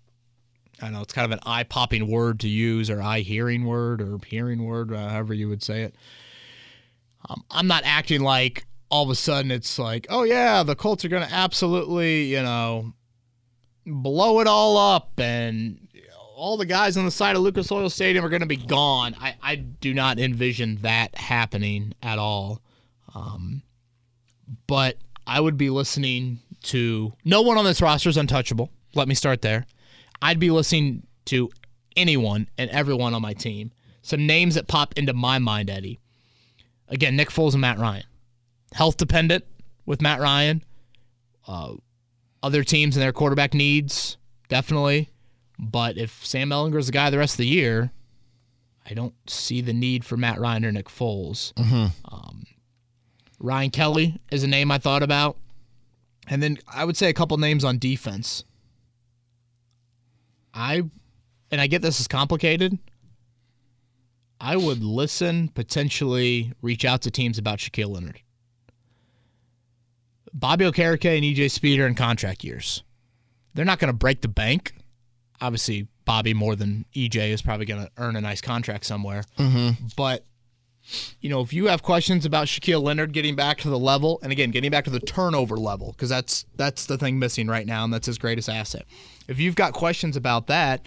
I don't know it's kind of an eye popping word to use or eye hearing word or hearing word, uh, however you would say it. Um, I'm not acting like all of a sudden it's like, oh yeah, the Colts are going to absolutely, you know, blow it all up and all the guys on the side of Lucas Oil Stadium are going to be gone. I, I do not envision that happening at all. Um, but I would be listening to no one on this roster is untouchable. Let me start there. I'd be listening to anyone and everyone on my team. Some names that pop into my mind, Eddie. Again, Nick Foles and Matt Ryan. Health dependent with Matt Ryan. Uh, other teams and their quarterback needs, definitely. But if Sam Ehlinger's the guy the rest of the year, I don't see the need for Matt Ryan or Nick Foles. Mm-hmm. Um, Ryan Kelly is a name I thought about. And then I would say a couple names on defense. I, and I get this is complicated. I would listen, potentially reach out to teams about Shaquille Leonard. Bobby Okereke and EJ Speed are in contract years. They're not going to break the bank. Obviously, Bobby more than EJ is probably going to earn a nice contract somewhere. Mm-hmm. But you know, if you have questions about Shaquille Leonard getting back to the level, and again, getting back to the turnover level, because that's that's the thing missing right now, and that's his greatest asset. If you've got questions about that,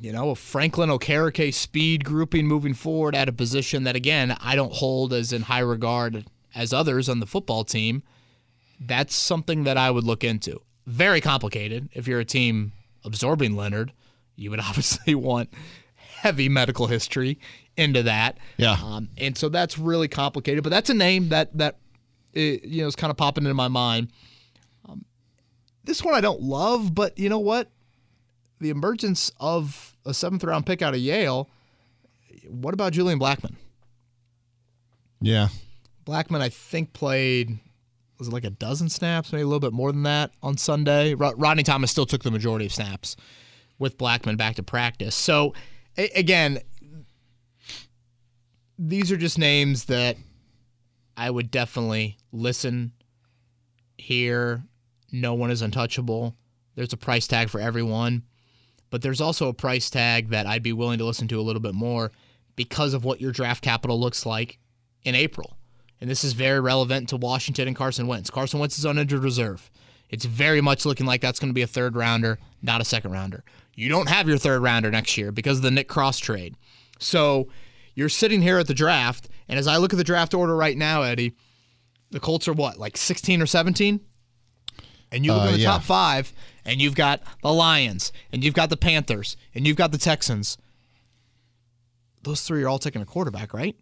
you know, a Franklin Okereke speed grouping moving forward at a position that again I don't hold as in high regard as others on the football team, that's something that I would look into. Very complicated. If you're a team absorbing Leonard, you would obviously want heavy medical history into that. Yeah. Um, and so that's really complicated, but that's a name that that uh, you know is kind of popping into my mind. Um, this one I don't love, but you know what? The emergence of a seventh round pick out of Yale. What about Julian Blackmon? Yeah. Blackmon, I think, played was it like a dozen snaps, maybe a little bit more than that on Sunday. Rodney Thomas still took the majority of snaps with Blackmon back to practice. So again, these are just names that I would definitely listen, hear. No one is untouchable. There's a price tag for everyone, but there's also a price tag that I'd be willing to listen to a little bit more because of what your draft capital looks like in April. And this is very relevant to Washington and Carson Wentz. Carson Wentz is on injured reserve. It's very much looking like that's going to be a third rounder, not a second rounder. You don't have your third rounder next year because of the Nick Cross trade. So you're sitting here at the draft, and as I look at the draft order right now, Eddie, the Colts are what, like 16 or 17? And you look Uh, in the yeah. top five, and you've got the Lions, and you've got the Panthers, and you've got the Texans. Those three are all taking a quarterback, right?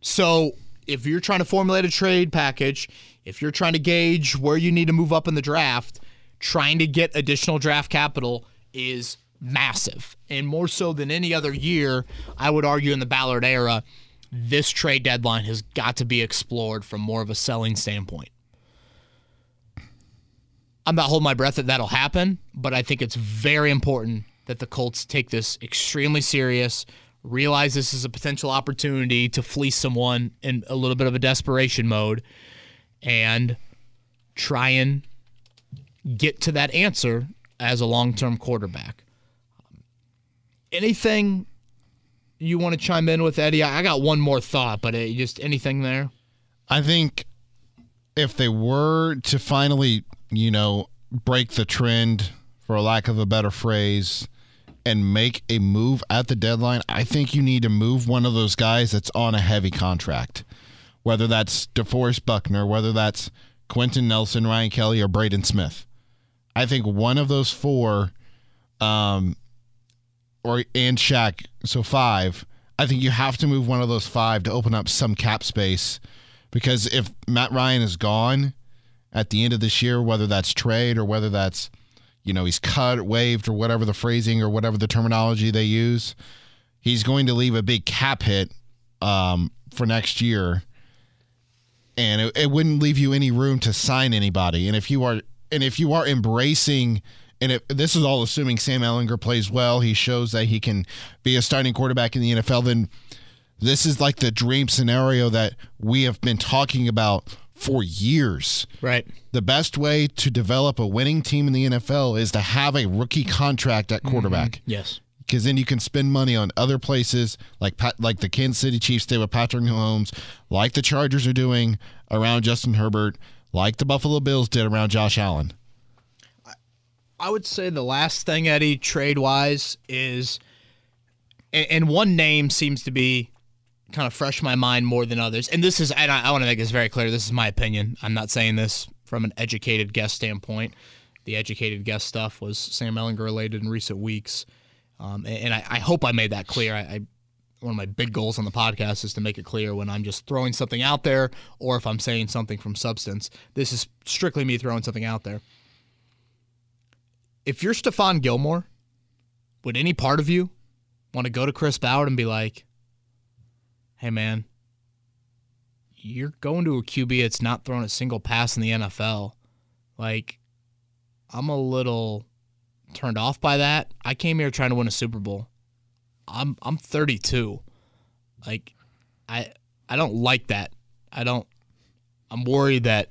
So if you're trying to formulate a trade package, if you're trying to gauge where you need to move up in the draft, trying to get additional draft capital is massive. And more so than any other year, I would argue in the Ballard era, this trade deadline has got to be explored from more of a selling standpoint. I'm not holding my breath that that'll happen, but I think it's very important that the Colts take this extremely serious, realize this is a potential opportunity to fleece someone in a little bit of a desperation mode, and try and get to that answer as a long term quarterback. Anything you want to chime in with, Eddie? I got one more thought, but uh, just anything there? I think if they were to finally, you know, break the trend, for lack of a better phrase, and make a move at the deadline, I think you need to move one of those guys that's on a heavy contract. Whether that's DeForest Buckner, whether that's Quenton Nelson, Ryan Kelly, or Braden Smith. I think one of those four, um, or and Shaq, so five. I think you have to move one of those five to open up some cap space, because if Matt Ryan is gone at the end of this year, whether that's trade or whether that's you know he's cut, waived, or whatever the phrasing or whatever the terminology they use, he's going to leave a big cap hit um, for next year. and it, it wouldn't leave you any room to sign anybody. And if you are and if you are embracing and if this is all assuming Sam Ehlinger plays well, he shows that he can be a starting quarterback in the NFL, then this is like the dream scenario that we have been talking about for years. Right. The best way to develop a winning team in the NFL is to have a rookie contract at mm-hmm. quarterback Yes. because then you can spend money on other places like Pat, like the Kansas City Chiefs did with Patrick Mahomes, like the Chargers are doing around Justin Herbert, like the Buffalo Bills did around Josh Allen. I would say the last thing, Eddie, trade wise, is, and one name seems to be kind of fresh my mind more than others. And this is, and I, I want to make this very clear. This is my opinion. I'm not saying this from an educated guest standpoint. The educated guest stuff was Sam Ehlinger related in recent weeks, um, and, and I, I hope I made that clear. I, I one of my big goals on the podcast is to make it clear when I'm just throwing something out there or if I'm saying something from substance. This is strictly me throwing something out there if you're Stephon Gilmore, would any part of you want to go to Chris Ballard and be like, hey, man, you're going to a QB that's not throwing a single pass in the NFL. Like, I'm a little turned off by that. I came here trying to win a Super Bowl. I'm I'm 32. Like, I I don't like that. I don't. I'm worried that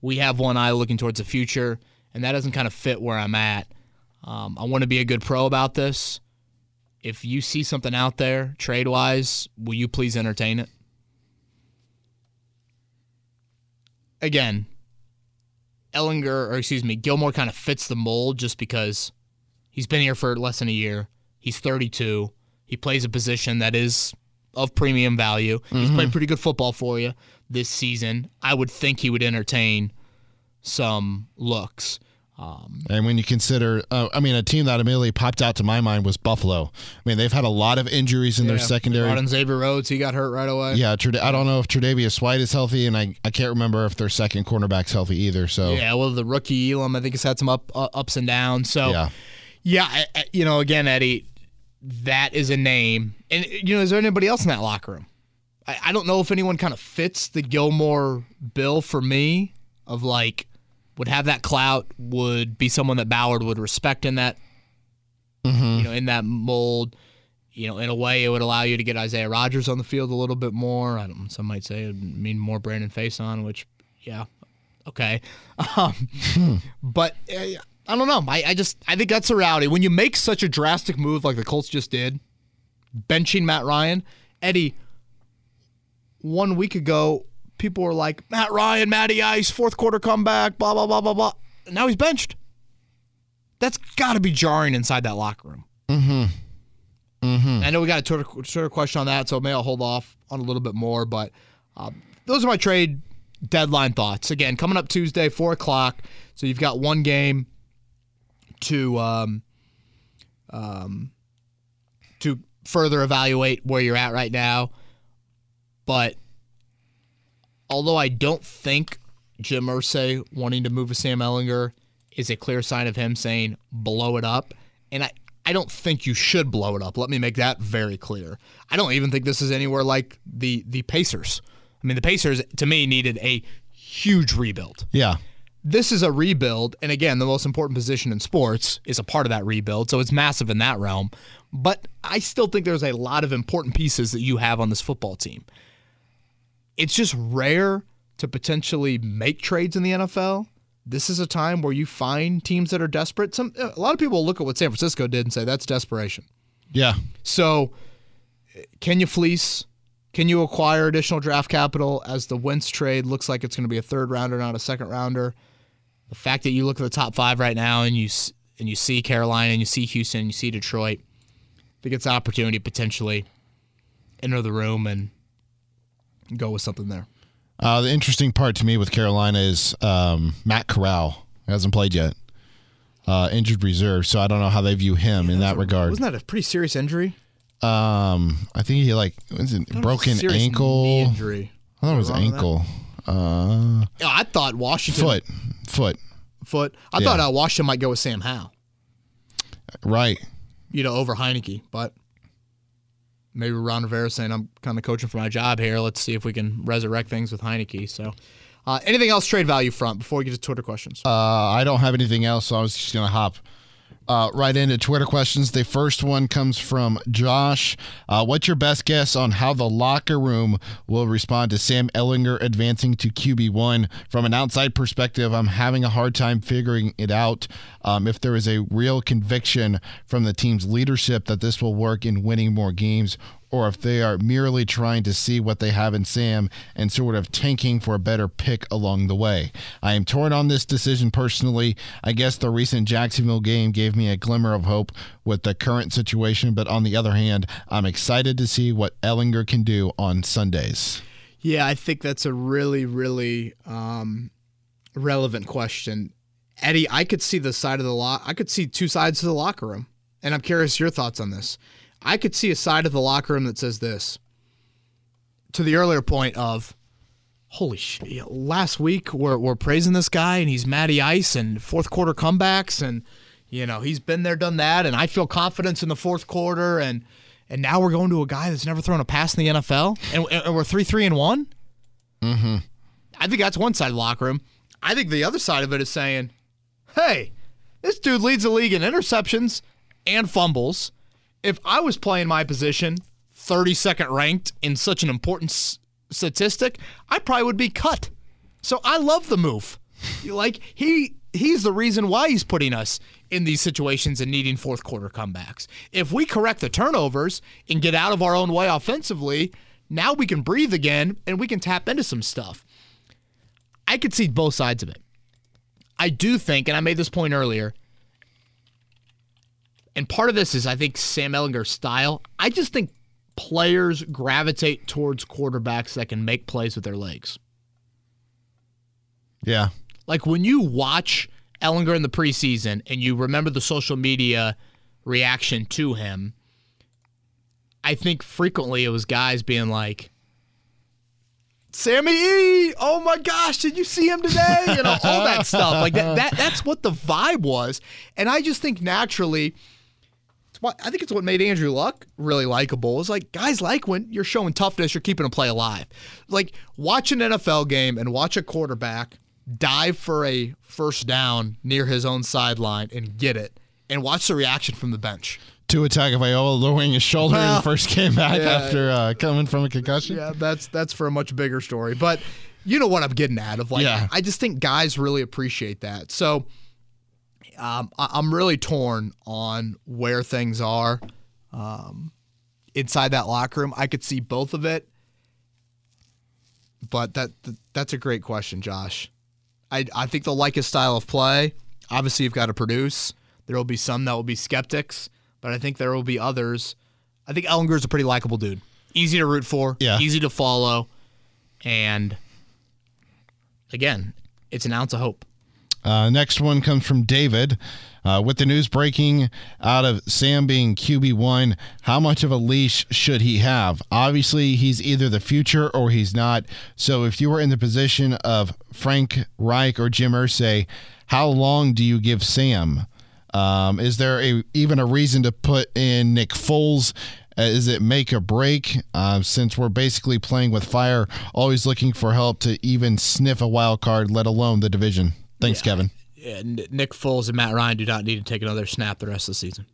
we have one eye looking towards the future and that doesn't kind of fit where I'm at. Um, I want to be a good pro about this. If you see something out there trade wise, will you please entertain it? Again, Ehlinger, or excuse me, Gilmore kind of fits the mold just because he's been here for less than a year. He's 32. He plays a position that is of premium value. He's played mm-hmm. pretty good football for you this season. I would think he would entertain some looks. Um, And when you consider, uh, I mean, a team that immediately popped out to my mind was Buffalo. I mean, they've had a lot of injuries in their secondary. brought in Xavier Rhodes, he got hurt right away. Yeah, I don't know if Tre'Davious White is healthy, and I, I can't remember if their second cornerback's healthy either. So Yeah, well, the rookie Elam, I think, has had some up uh, ups and downs. So, yeah, yeah, I, I- you know, again, Eddie, that is a name. And, you know, is there anybody else in that locker room? I, I don't know if anyone kind of fits the Gilmore bill for me of like, would have that clout, would be someone that Ballard would respect in that, you know, in that mold. You know, in a way, it would allow you to get Isaiah Rogers on the field a little bit more. I don't. Some might say it would mean more Brandon Facyson, which, yeah, okay. Um, But uh, I don't know. I, I just I think that's a reality. When you make such a drastic move like the Colts just did, benching Matt Ryan, Eddie. One week ago, people were like, Matt Ryan, Matty Ice, fourth quarter comeback, blah blah blah blah blah. And now he's benched. That's got to be jarring inside that locker room. Mm-hmm. Mm-hmm. I know we got a Twitter, Twitter question on that, so maybe I'll hold off on a little bit more. But um, those are my trade deadline thoughts. Again, coming up Tuesday, four o'clock. So you've got one game to um, um, to further evaluate where you're at right now. But although I don't think Jim Irsay wanting to move a Sam Ehlinger is a clear sign of him saying blow it up, and I. I don't think you should blow it up. Let me make that very clear. I don't even think this is anywhere like the the Pacers. I mean, the Pacers to me needed a huge rebuild yeah, this is a rebuild, and again, the most important position in sports is a part of that rebuild, so it's massive in that realm. But I still think there's a lot of important pieces that you have on this football team. It's just rare to potentially make trades in the NFL. This is a time where you find teams that are desperate. Some a lot of people look at what San Francisco did and say that's desperation. yeah. So, can you fleece? Can you acquire additional draft capital as the Wentz trade looks like it's going to be a third rounder, not a second rounder? The fact that you look at the top five right now and you and you see Carolina and you see Houston and you see Detroit, I think it's an opportunity to potentially enter the room and go with something there. Uh, the interesting part to me with Carolina is um, Matt Corral hasn't played yet, uh, injured reserve. So I don't know how they view him in that regard. Wasn't that a pretty serious injury? Um, I think he like was it broken Serious ankle. injury. I thought it was Wrong with that? ankle. Uh, I thought Washington foot, foot. Foot. I Yeah. thought uh, Washington might go with Sam Howell. Right. you know, over Heinicke, but maybe Ron Rivera saying I'm kind of coaching for my job here. Let's see if we can resurrect things with Heinicke. So, uh, anything else trade value front before we get to Twitter questions? Uh, I don't have anything else, so I was just going to hop uh, right into Twitter questions. The first one comes from Josh. Uh, what's your best guess on how the locker room will respond to Sam Ehlinger advancing to QB1? From an outside perspective, I'm having a hard time figuring it out. Um, if there is a real conviction from the team's leadership that this will work in winning more games, or if they are merely trying to see what they have in Sam and sort of tanking for a better pick along the way. I am torn on this decision personally. I guess the recent Jacksonville game gave me a glimmer of hope with the current situation, but on the other hand, I'm excited to see what Ehlinger can do on Sundays. Yeah, I think that's a really, really um, relevant question. Eddie, I could see the side of the lot. I could see two sides to the locker room, and I'm curious your thoughts on this. I could see a side of the locker room that says this. To the earlier point of, holy shit, last week we're, we're praising this guy and he's Matty Ice and fourth quarter comebacks and, you know, he's been there, done that. And I feel confidence in the fourth quarter. And, and now we're going to a guy that's never thrown a pass in the NFL and, and we're 3 3 and 1. Mm-hmm. I think that's one side of the locker room. I think the other side of it is saying, hey, this dude leads the league in interceptions and fumbles if I was playing my position, 32nd ranked in such an important s- statistic, I probably would be cut. So I love the move. like he he's the reason why he's putting us in these situations and needing fourth quarter comebacks. If we correct the turnovers and get out of our own way offensively, now we can breathe again and we can tap into some stuff. I could see both sides of it. I do think, and I made this point earlier, and part of this is, I think, Sam Ehlinger's style. I just think players gravitate towards quarterbacks that can make plays with their legs. Yeah. Like when you watch Ehlinger in the preseason and you remember the social media reaction to him, I think frequently it was guys being like, Sammy E, oh my gosh, did you see him today? You know, all that stuff. Like that, that that's what the vibe was. And I just think naturally what I think it's what made Andrew Luck really likable. Is like guys like when you're showing toughness, you're keeping a play alive. Like watch an NFL game and watch a quarterback dive for a first down near his own sideline and get it, and watch the reaction from the bench. Tua Tagovailoa lowering his shoulder Well, in the first game back yeah. after uh, coming from a concussion. Yeah, that's that's for a much bigger story. But you know what I'm getting at of like Yeah. I just think guys really appreciate that. So um, I, I'm really torn on where things are um, inside that locker room. I could see both of it, but that, that that's a great question, Josh. I I think they'll like his style of play. Obviously, you've got to produce. There will be some that will be skeptics, but I think there will be others. I think Ehlinger's a pretty likable dude. Easy to root for, Yeah. easy to follow, and again, it's an ounce of hope. Uh, next one comes from David. Uh, with the news breaking out of Sam being QB1, how much of a leash should he have? Obviously, he's either the future or he's not. So, if you were in the position of Frank Reich or Jim Irsay, how long do you give Sam? Um, is there a, even a reason to put in Nick Foles? Uh, is it make or break? Uh, since we're basically playing with fire, always looking for help to even sniff a wild card, let alone the division. Thanks, Kevin. Yeah, Nick Foles and Matt Ryan do not need to take another snap the rest of the season.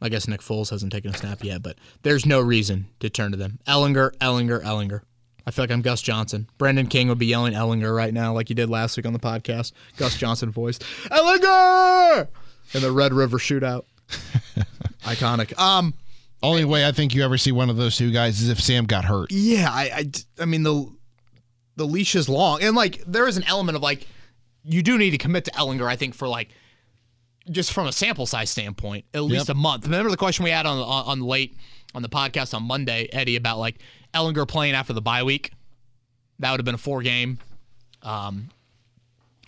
I guess Nick Foles hasn't taken a snap yet, but there's no reason to turn to them. Ehlinger, Ehlinger, Ehlinger. I feel like I'm Gus Johnson. Brendan King would be yelling Ehlinger right now, like he did last week on the podcast. Gus Johnson voice, Ehlinger, in the Red River Shootout. Iconic. Um, Only way I think you ever see one of those two guys is if Sam got hurt. Yeah, I, I, I mean the the leash is long, and like there is an element of like you do need to commit to Ehlinger. I think for like just from a sample size standpoint, at least Yep. a month. Remember the question we had on on, on late on the podcast on Monday, Eddie, about like Ehlinger playing after the bye week. That would have been a four game um,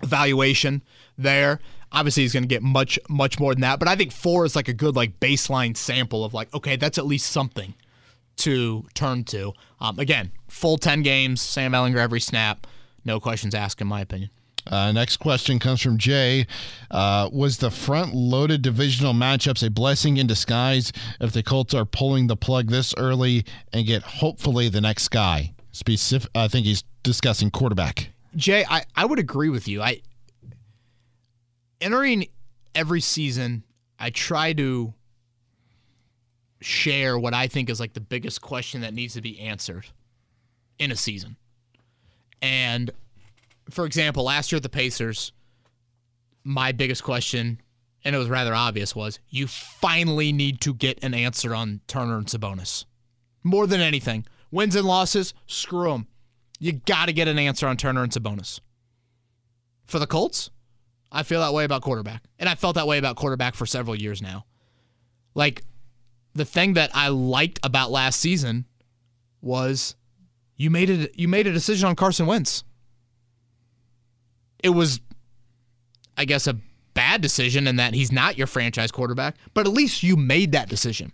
evaluation there. Obviously, he's going to get much much more than that, but I think four is like a good like baseline sample of like okay, that's at least something to turn to. Um, again, full 10 games, Sam Ehlinger every snap. No questions asked, in my opinion. Uh, next question comes from Jay. Uh, was the front loaded divisional matchups a blessing in disguise if the Colts are pulling the plug this early and get hopefully the next guy? Specific, I think he's discussing quarterback. Jay, I, I would agree with you. I entering every season, I try to share what I think is like the biggest question that needs to be answered in a season. And for example, last year at the Pacers, my biggest question, and it was rather obvious, was you finally need to get an answer on Turner and Sabonis. More than anything, wins and losses, screw them. You got to get an answer on Turner and Sabonis. For the Colts, I feel that way about quarterback. And I felt that way about quarterback for several years now. Like, the thing that I liked about last season was you made it you made a decision on Carson Wentz. It was I guess a bad decision in that he's not your franchise quarterback, but at least you made that decision.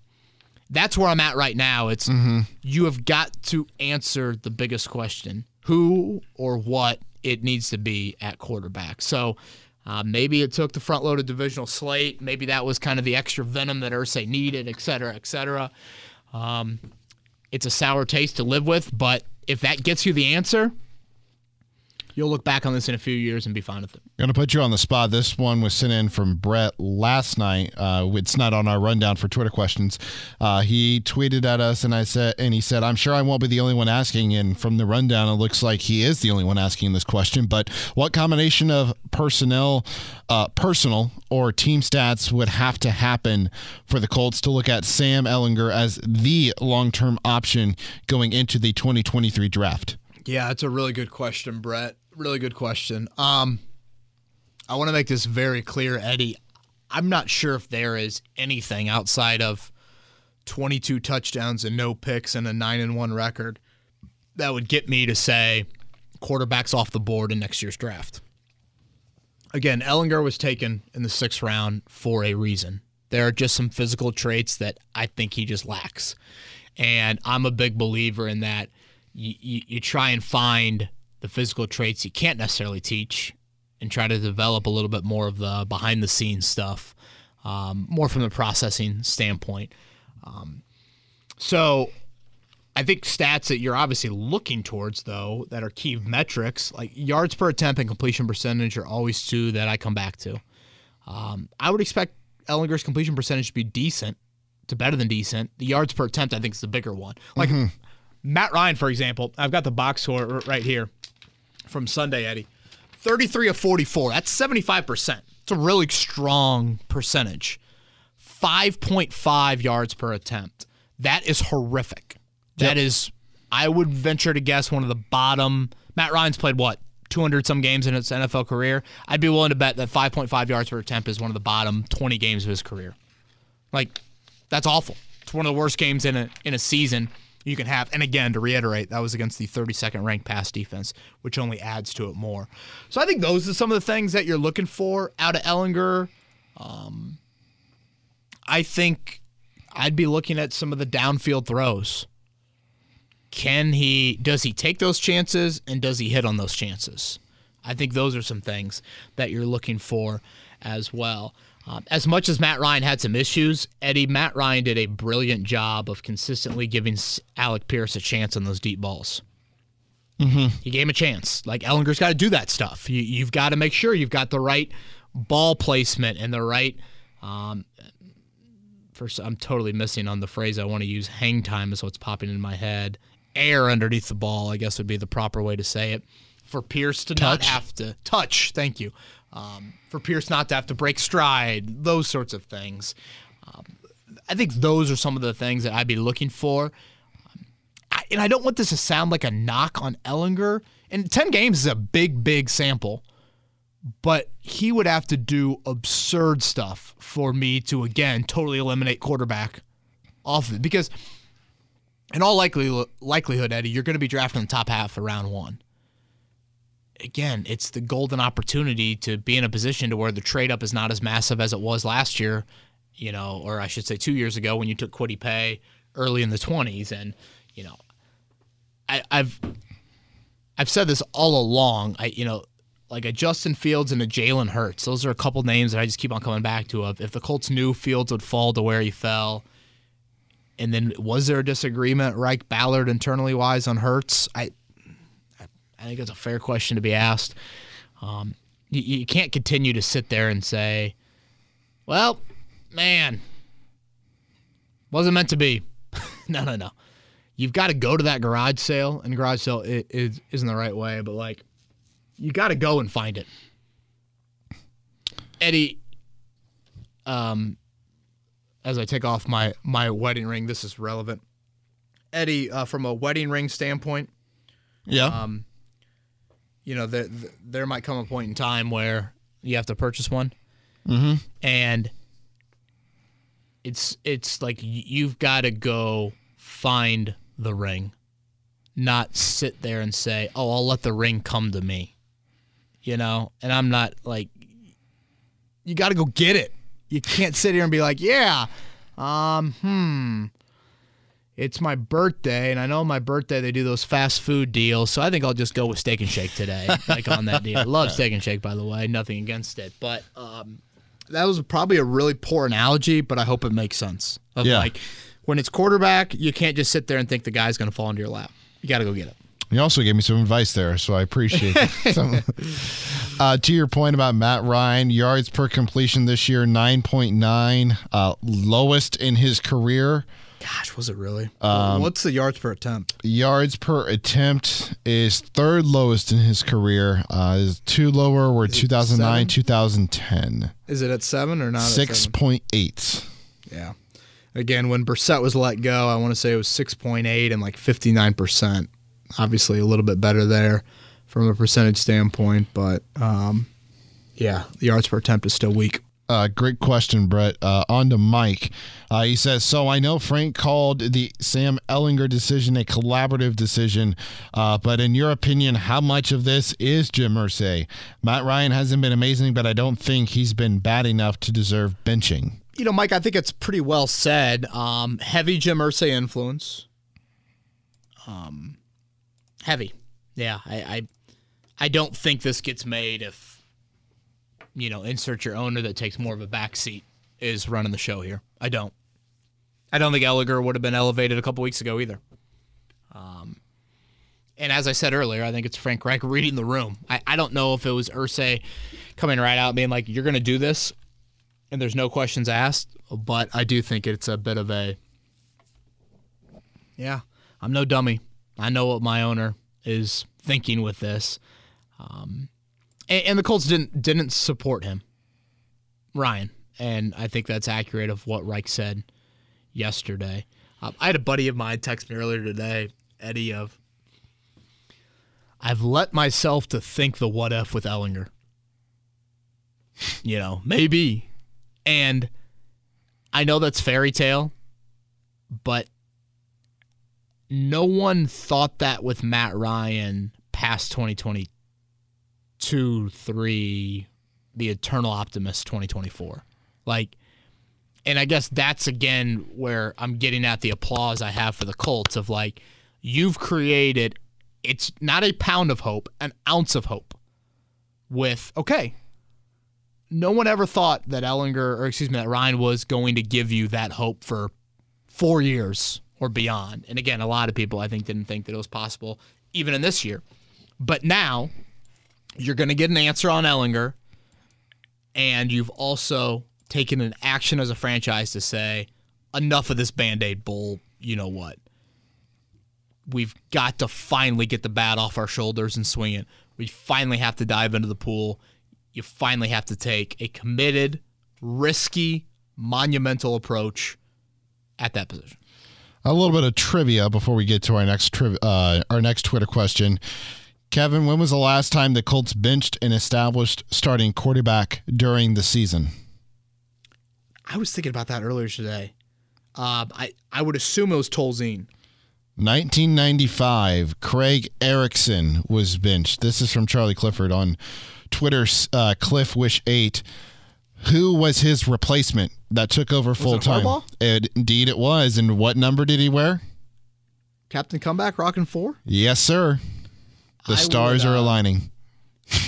That's where I'm at right now. It's mm-hmm. you have got to answer the biggest question. Who or what it needs to be at quarterback. So uh, maybe it took the front loaded divisional slate. Maybe that was kind of the extra venom that Irsay needed, et cetera, et cetera. Um, it's a sour taste to live with, but if that gets you the answer, you'll look back on this in a few years and be fine with it. I'm going to put you on the spot. This one was sent in from Brett last night. Uh, it's not on our rundown for Twitter questions. Uh, he tweeted at us, and I said, and he said, "I'm sure I won't be the only one asking." And from the rundown, it looks like he is the only one asking this question. But what combination of personnel, uh, personal or team stats would have to happen for the Colts to look at Sam Ehlinger as the long-term option going into the 2023 draft? Yeah, it's a really good question, Brett really good question. Um, I want to make this very clear, Eddie. I'm not sure if there is anything outside of 22 touchdowns and no picks and a 9 and 1 record that would get me to say quarterbacks off the board in next year's draft. Again, Ehlinger was taken in the 6th round for a reason. There are just some physical traits that I think he just lacks. And I'm a big believer in that you, you, you try and find the physical traits you can't necessarily teach and try to develop a little bit more of the behind the scenes stuff, um, more from the processing standpoint. Um, so I think stats that you're obviously looking towards, though, that are key metrics, like yards per attempt and completion percentage, are always two that I come back to. Um, I would expect Ehlinger's completion percentage to be decent, to better than decent. The yards per attempt, I think, is the bigger one. Like mm-hmm. Matt Ryan, for example, I've got the box score right here from Sunday, Eddie. 33 of 44. That's 75%. It's a really strong percentage. 5.5 yards per attempt. That is horrific. Yep. That is, I would venture to guess, one of the bottom. Matt Ryan's played what? 200 some games in his NFL career. I'd be willing to bet that 5.5 yards per attempt is one of the bottom 20 games of his career. Like, that's awful. It's one of the worst games in a in a season you can have. And again, to reiterate, that was against the 32nd ranked pass defense, which only adds to it more. So I think those are some of the things that you're looking for out of Ehlinger. Um, I think I'd be looking at some of the downfield throws. Can he, does he take those chances and does he hit on those chances? I think those are some things that you're looking for as well. Um, as much as Matt Ryan had some issues, Eddie, Matt Ryan did a brilliant job of consistently giving Alec Pierce a chance on those deep balls. Mm-hmm. He gave him a chance. Like Ehlinger's got to do that stuff. You, you've got to make sure you've got the right ball placement and the right. Um, first, I'm totally missing on the phrase I want to use. Hang time is what's popping in my head. Air underneath the ball, I guess would be the proper way to say it. For Pierce to touch. not have to touch. Thank you um, for Pierce not to have to break stride, those sorts of things. Um, I think those are some of the things that I'd be looking for. I, and I don't want this to sound like a knock on Ehlinger. And 10 games is a big, big sample, but he would have to do absurd stuff for me to, again, totally eliminate quarterback off of it. Because in all likelihood, likelihood Eddie, you're going to be drafting the top half of round one again, it's the golden opportunity to be in a position to where the trade up is not as massive as it was last year, you know, or I should say two years ago when you took Kwity Paye early in the 20s. And, you know, I, I've I've said this all along. I, you know, like a Justin Fields and a Jalen Hurts. Those are a couple names that I just keep on coming back to. Of if the Colts knew Fields would fall to where he fell, and then was there a disagreement, Reich Ballard internally wise on Hurts? I I think it's a fair question to be asked. Um, you, you can't continue to sit there and say, "Well, man, wasn't meant to be." no, no, no. You've got to go to that garage sale, and garage sale is, is, isn't the right way, but like, you got to go and find it. Eddie, um, as I take off my my wedding ring, this is relevant. Eddie, uh, from a wedding ring standpoint, Yeah. um, you know, there there might come a point in time where you have to purchase one, mm-hmm. and it's it's like you've got to go find the ring, not sit there and say, "Oh, I'll let the ring come to me," you know. And I'm not like, you got to go get it. You can't sit here and be like, "Yeah, um, hmm." It's my birthday, and I know my birthday they do those fast food deals, so I think I'll just go with Steak and Shake today, like on that deal. I Love Steak and Shake, by the way, nothing against it, but um, that was probably a really poor analogy, but I hope it makes sense. Of Yeah. like when it's quarterback, you can't just sit there and think the guy's going to fall into your lap. You got to go get it. You also gave me some advice there, so I appreciate it. Uh, to your point about Matt Ryan, yards per completion this year, 9.9, uh, lowest in his career. Gosh, was it really? What's the yards per attempt? Yards per attempt is third lowest in his career. Uh, is two lower were 2009, 2010. Is it at seven or not? 6.8. Yeah. Again, when Brissett was let go, I want to say it was 6.8 and like 59%. Obviously, a little bit better there from a percentage standpoint, but um, yeah, the yards per attempt is still weak. Uh, great question, Brett. Uh, on to Mike. Uh, he says, So I know Frank called the Sam Ehlinger decision a collaborative decision, uh, but in your opinion, how much of this is Jim Irsay? Matt Ryan hasn't been amazing, but I don't think he's been bad enough to deserve benching. You know, Mike, I think it's pretty well said. Um, heavy Jim Irsay influence. Um, heavy. Yeah, I, I, I don't think this gets made if, you know, insert your owner that takes more of a back seat is running the show here. I don't. I don't think Ehlinger would have been elevated a couple weeks ago either. Um, and as I said earlier, I think it's Frank Reich reading the room. I, I don't know if it was Irsay coming right out being like, "You're going to do this," and there's no questions asked. But I do think it's a bit of a, yeah, I'm no dummy. I know what my owner is thinking with this, um, and, and the Colts didn't didn't support him, Ryan, and I think that's accurate of what Reich said yesterday. Um, I had a buddy of mine text me earlier today, Eddie, of I've let myself to think the what if with Ehlinger. You know, maybe. And I know that's fairy tale, but no one thought that with Matt Ryan past 2022, 3, the eternal optimist 2024. Like, and I guess that's again where I'm getting at the applause I have for the Colts of like, you've created, it's not a pound of hope, an ounce of hope with, okay, no one ever thought that Ehlinger, or excuse me, that Ryan was going to give you that hope for four years or beyond. And again, a lot of people I think didn't think that it was possible even in this year. But now you're going to get an answer on Ehlinger, and you've also taken an action as a franchise to say, enough of this band aid bull, you know what? We've got to finally get the bat off our shoulders and swing it. We finally have to dive into the pool. You finally have to take a committed, risky, monumental approach at that position. A little bit of trivia before we get to our next triv- uh, our next Twitter question. Kevin, when was the last time the Colts benched an established starting quarterback during the season? I was thinking about that earlier today. Uh, I I would assume it was Tolzien. 1995, Craig Erickson was benched. This is from Charlie Clifford on Twitter. Uh, Cliff Wish Eight. Who was his replacement that took over full time? Indeed, it was. And what number did he wear? Captain Comeback, rocking four. Yes, sir. The I stars would, are uh, aligning.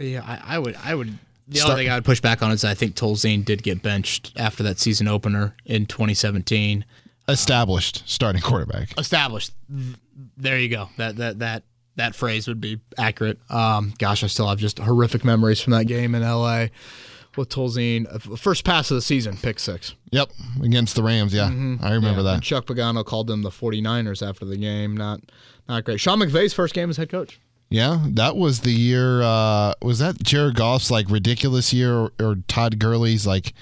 Yeah, I, I would. I would. The only thing I would push back on is I think Tolzien did get benched after that season opener in 2017. Established starting quarterback. Established. There you go. That that that that phrase would be accurate. Um, gosh, I still have just horrific memories from that game in LA with Tolzien. Uh, First pass of the season, pick six. Yep, against the Rams. Yeah, I remember Yeah, that. and Chuck Pagano called them the 49ers after the game. Not not great. Sean McVay's first game as head coach. Yeah, that was the year. Uh, was that Jared Goff's like ridiculous year, or, or Todd Gurley's like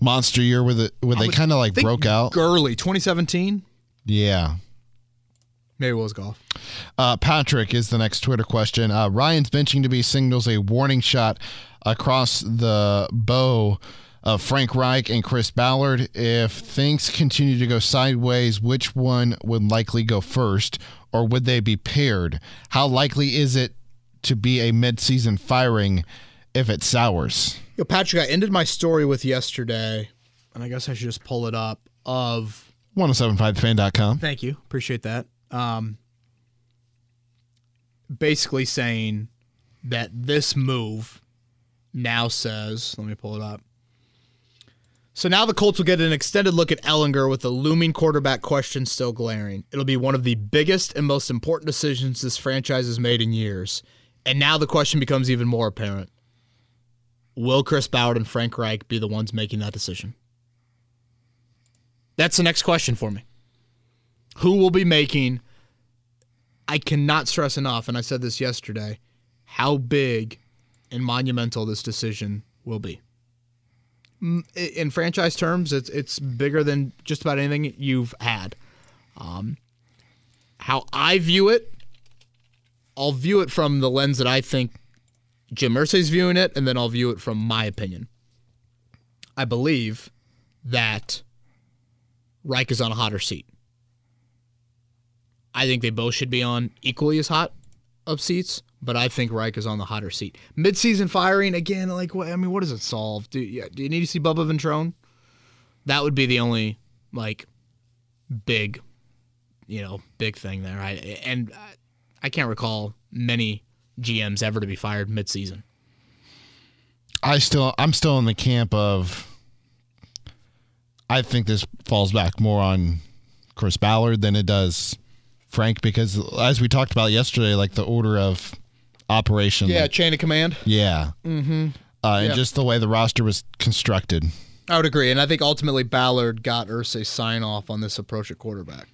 monster year, where the where they kind of like broke out? Gurley, 2017. yeah. Maybe it was Goff. Uh, Patrick is the next Twitter question. Uh, Ryan's benching to be signals a warning shot across the bow of Frank Reich and Chris Ballard. If things continue to go sideways, which one would likely go first, or would they be paired? How likely is it to be a midseason firing if it sours? Yo, Patrick, I ended my story with yesterday, and I guess I should just pull it up. Of 1075fan.com. thank you, appreciate that. Um, basically saying that this move now says, let me pull it up. So now the Colts will get an extended look at Ehlinger with the looming quarterback question still glaring. It'll be one of the biggest and most important decisions this franchise has made in years. And now the question becomes even more apparent. Will Chris Ballard and Frank Reich be the ones making that decision? That's the next question for me. Who will be making I cannot stress enough, and I said this yesterday, how big and monumental this decision will be. Mm, In franchise terms, it's it's bigger than just about anything you've had. Um, how I view it, I'll view it from the lens that I think Jim Irsay's viewing it, and then I'll view it from my opinion. I believe that Reich is on a hotter seat. I think they both should be on equally as hot of seats, but I think Reich is on the hotter seat. Midseason firing again, like what? I mean, what does it solve? Do you, do you need to see Bubba Ventrone? That would be the only like big, you know, big thing there. I and I- I can't recall many GMs ever to be fired midseason. I still I'm still in the camp of I think this falls back more on Chris Ballard than it does Frank because as we talked about yesterday, like the order of operation. Yeah, chain of command. yeah. Mm-hmm. Uh, and Yeah. just the way the roster was constructed. I would agree, and I think ultimately Ballard got Irsay's sign off on this approach at quarterback,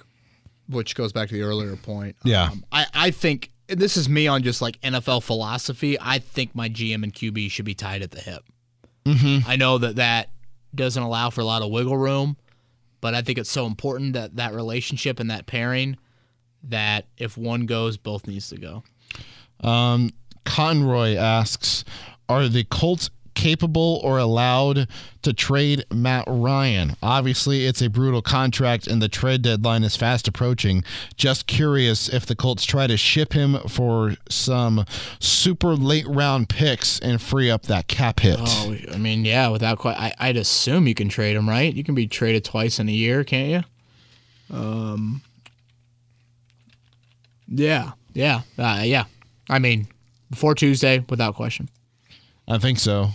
which goes back to the earlier point. Yeah. Um, I I think and this is me on just like NFL philosophy. I think my GM and QB should be tied at the hip. Mm-hmm. I know that that doesn't allow for a lot of wiggle room, but I think it's so important that that relationship and that pairing that if one goes, both needs to go. Um, Conroy asks, are the Colts capable or allowed to trade Matt Ryan? Obviously, it's a brutal contract and the trade deadline is fast approaching. Just curious if the Colts try to ship him for some super late round picks and free up that cap hit. Oh, I mean, yeah, without quite, I, I'd assume you can trade him, right? You can be traded twice in a year, can't you? Um, yeah, yeah, uh, yeah. I mean, before Tuesday, without question. I think so.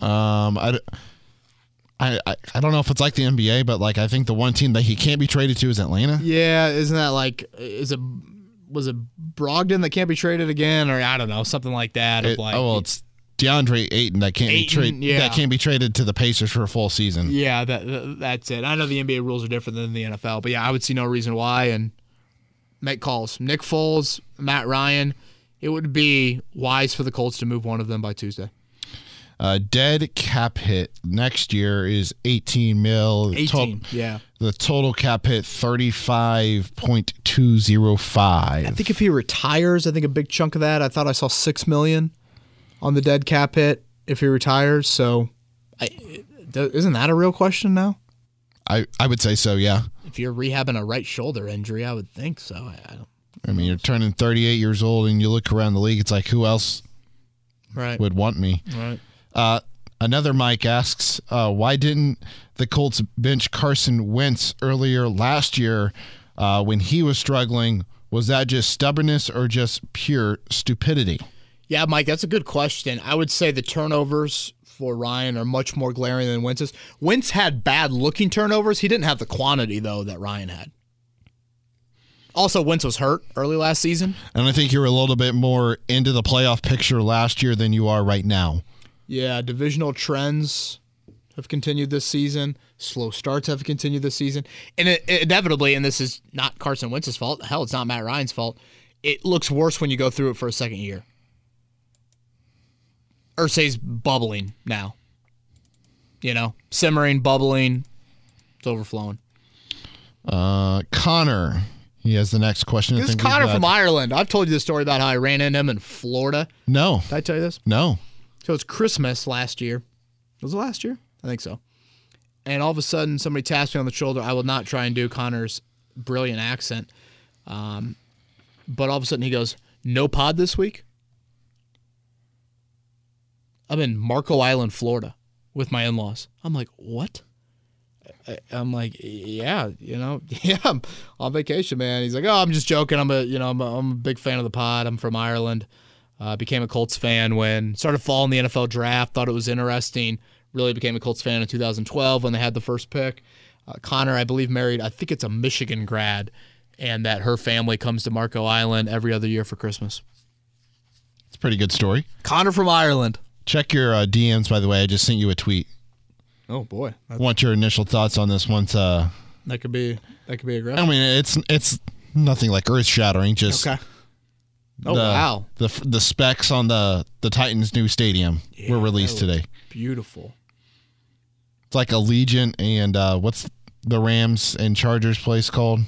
Um, I, I, I- don't know if it's like the NBA, but like I think the one team that he can't be traded to is Atlanta. Yeah, isn't that like, is it was it Brogdon that can't be traded again, or I don't know, something like that? It- like, oh well, it's DeAndre Ayton that can't Ayton, be traded. yeah. That can't be traded to the Pacers for a full season. yeah, that that's it. I know the NBA rules are different than the NFL, but yeah, I would see no reason why and make calls. Nick Foles, Matt Ryan. It would be wise for the Colts to move one of them by Tuesday. Uh, dead cap hit next year is 18 mil. The to- 18. yeah. the total cap hit 35.205. I think if he retires, I think a big chunk of that. I thought I saw six million on the dead cap hit if he retires. So, I, isn't that a real question now? I, I would say so. Yeah. If you're rehabbing a right shoulder injury, I would think so. I, I don't. I mean, you're turning 38 years old, and you look around the league. It's like, who else Right. would want me? Right. Uh, another Mike asks, uh, why didn't the Colts bench Carson Wentz earlier last year uh, when he was struggling? Was that just stubbornness or just pure stupidity? Yeah, Mike, that's a good question. I would say the turnovers for Ryan are much more glaring than Wentz's. Wentz had bad looking turnovers. He didn't have the quantity though that Ryan had. Also, Wentz was hurt early last season. And I think you're a little bit more into the playoff picture last year than you are right now. Yeah, divisional trends have continued this season. Slow starts have continued this season. And it, it, inevitably, and this is not Carson Wentz's fault, hell, it's not Matt Ryan's fault, it looks worse when you go through it for a second year. Irsay's bubbling now. You know, simmering, bubbling, it's overflowing. Uh, Connor, he has the next question. This is Connor from Ireland. I've told you the story about how I ran into him in Florida. No, Did I tell you this? no. So it's Christmas last year. Was it last year? I think so. And all of a sudden, somebody taps me on the shoulder. I will not try and do Connor's brilliant accent. Um, but all of a sudden, he goes, No pod this week? I'm in Marco Island, Florida with my in laws. I'm like, What? I- I'm like, yeah, you know, yeah, I'm on vacation, man. He's like, oh, I'm just joking. I'm a, you know, I'm a, I'm a big fan of the pod. I'm from Ireland. Uh, became a Colts fan when started following the NFL draft. Thought it was interesting. Really became a Colts fan in 2012 when they had the first pick. Uh, Connor, I believe, married. I think it's a Michigan grad, and that her family comes to Marco Island every other year for Christmas. It's a pretty good story. Connor from Ireland. Check your uh, DMs, by the way. I just sent you a tweet. Oh boy, I want your initial thoughts on this once. Uh, that could be that could be aggressive. I mean, it's it's nothing like earth shattering. Just Okay. Oh the, wow, the the specs on the the Titans' new stadium were released today. beautiful. It's like Allegiant and uh, what's the Rams and Chargers place called?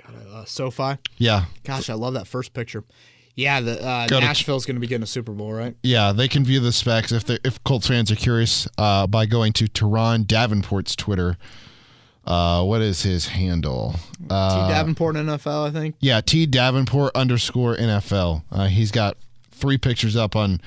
Got a uh, SoFi. Yeah, Gosh, I love that first picture. Yeah, the uh, Go to- Nashville's going to be getting a Super Bowl, right? yeah. They can view the specs if they if Colts fans are curious uh, by going to Turron Davenport's Twitter. Uh, what is his handle? Uh, T. Davenport NFL, I think. Yeah, T Davenport underscore NFL. Uh, he's got three pictures up on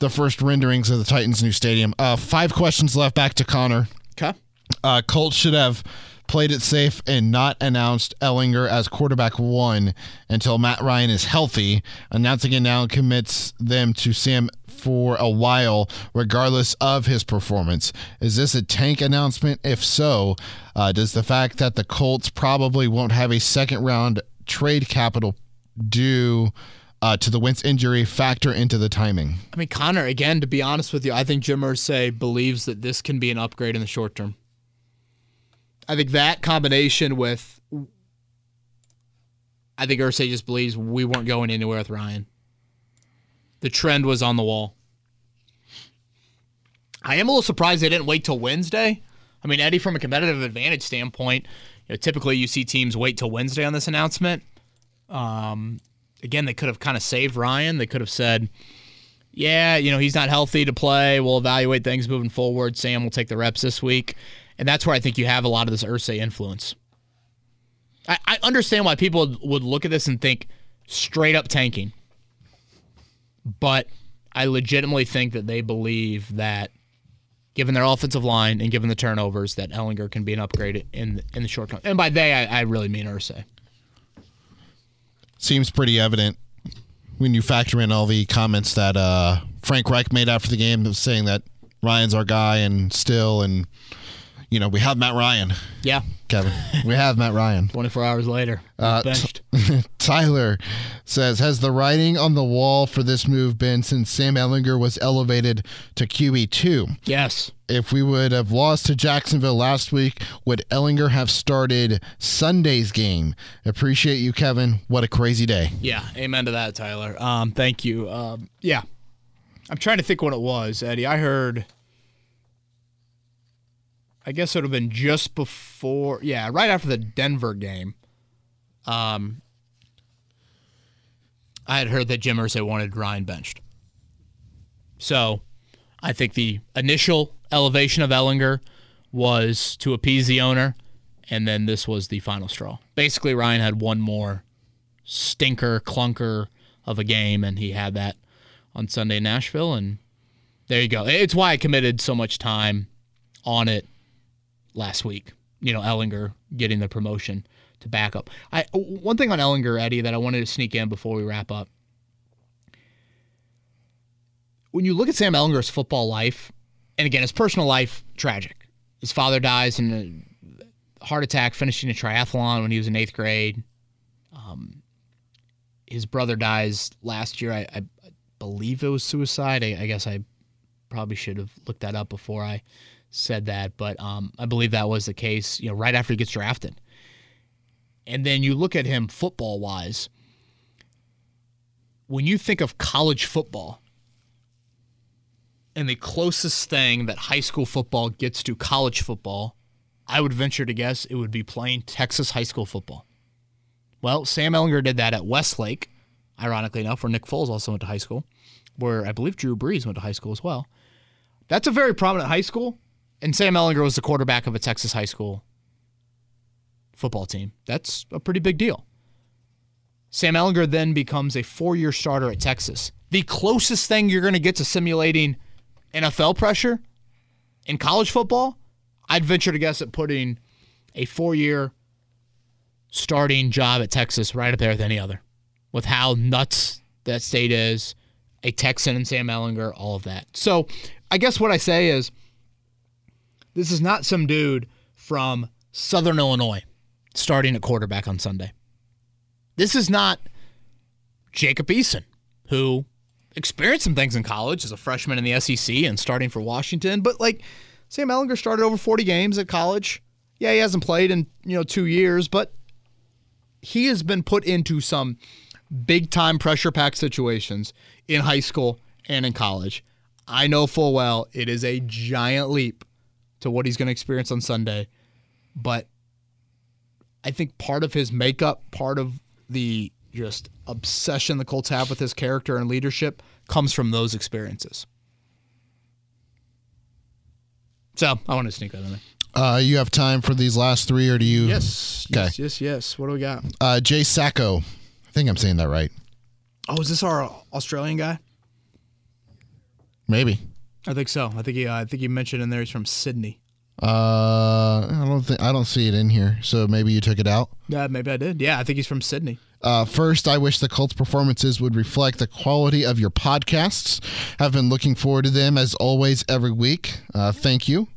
the first renderings of the Titans' new stadium. Uh, five questions left. Back to Connor. Okay. Uh, Colts should have played it safe and not announced Ehlinger as quarterback one until Matt Ryan is healthy. Announcing it now commits them to Sam for a while, regardless of his performance. Is this a tank announcement? If so, uh, does the fact that the Colts probably won't have a second round trade capital due uh, to the Wentz injury factor into the timing? I mean, Connor, again, to be honest with you, I think Jim Irsay believes that this can be an upgrade in the short term. I think that combination with, I think Irsay just believes we weren't going anywhere with Ryan. The trend was on the wall. I am a little surprised they didn't wait till Wednesday. I mean, Eddie, from a competitive advantage standpoint, you know, typically you see teams wait till Wednesday on this announcement. Um, again, they could have kind of saved Ryan. They could have said, yeah, you know, he's not healthy to play. We'll evaluate things moving forward. Sam will take the reps this week. And that's where I think you have a lot of this Irsay influence. I, I understand why people would look at this and think straight up tanking. But I legitimately think that they believe that given their offensive line and given the turnovers, that Ehlinger can be an upgrade in in the short term. And by they, I, I really mean Irsay. seems pretty evident when you factor in all the comments that uh, Frank Reich made after the game, saying that Ryan's our guy and still, and you know we have Matt Ryan, Yeah, Kevin. we have Matt Ryan. 24 hours later, Uh, benched. Tyler says, has the writing on the wall for this move been since Sam Ehlinger was elevated to QB two? yes. If we would have lost to Jacksonville last week, would Ehlinger have started Sunday's game? Appreciate you, Kevin. What a crazy day. Yeah, amen to that, Tyler. Um, thank you. Um, yeah, I'm trying to think what it was, Eddie. I heard. I guess it would have been just before, yeah, right after the Denver game. Um, I had heard that Jim Irsay wanted Ryan benched. So, I think the initial elevation of Ehlinger was to appease the owner, and then this was the final straw. Basically, Ryan had one more stinker clunker of a game, and he had that on Sunday in Nashville, and there you go. It's why I committed so much time on it last week. You know, Ehlinger getting the promotion to back up. I one thing on Ehlinger, Eddie, that I wanted to sneak in before we wrap up. when you look at Sam Ehlinger's football life, and again, his personal life, tragic. His father dies in a heart attack finishing a triathlon when he was in eighth grade. Um, his brother dies last year. I, I believe it was suicide. I, I, guess I probably should have looked that up before I said that, but um, I believe that was the case. You know, right after he gets drafted, and then you look at him football wise. When you think of college football, and the closest thing that high school football gets to college football, I would venture to guess it would be playing Texas high school football. Well, Sam Ehlinger did that at Westlake, ironically enough, where Nick Foles also went to high school, where I believe Drew Brees went to high school as well. That's a very prominent high school, and Sam Ehlinger was the quarterback of a Texas high school football team. That's a pretty big deal. Sam Ehlinger then becomes a four year starter at Texas. The closest thing you're going to get to simulating NFL pressure in college football, I'd venture to guess at putting a four year starting job at Texas right up there with any other, with how nuts that state is, a Texan and Sam Ehlinger, all of that. So I guess what I say is this is not some dude from Southern Illinois starting at quarterback on Sunday. This is not Jacob Eason, who experienced some things in college as a freshman in the SEC and starting for Washington, but like Sam Ehlinger started over 40 games at college. Yeah, he hasn't played in, you know, 2 years, but he has been put into some big time pressure pack situations in high school and in college. I know full well it is a giant leap to what he's going to experience on Sunday, but I think part of his makeup, part of the just obsession the Colts have with his character and leadership comes from those experiences. So I want to sneak that in there. Uh, you have time for these last three, or do you? Yes. Okay. Yes. Yes. Yes. What do we got? Uh, Jay Sacco. I think I'm saying that right. Oh, is this our Australian guy? Maybe. I think so. I think he. Uh, I think you mentioned in there he's from Sydney. Uh, I don't think I don't see it in here. So maybe you took it out. Yeah, maybe I did. Yeah, I think he's from Sydney. Uh, first, I wish the Colts performances would reflect the quality of your podcasts. Have been looking forward to them as always every week. Uh, thank you.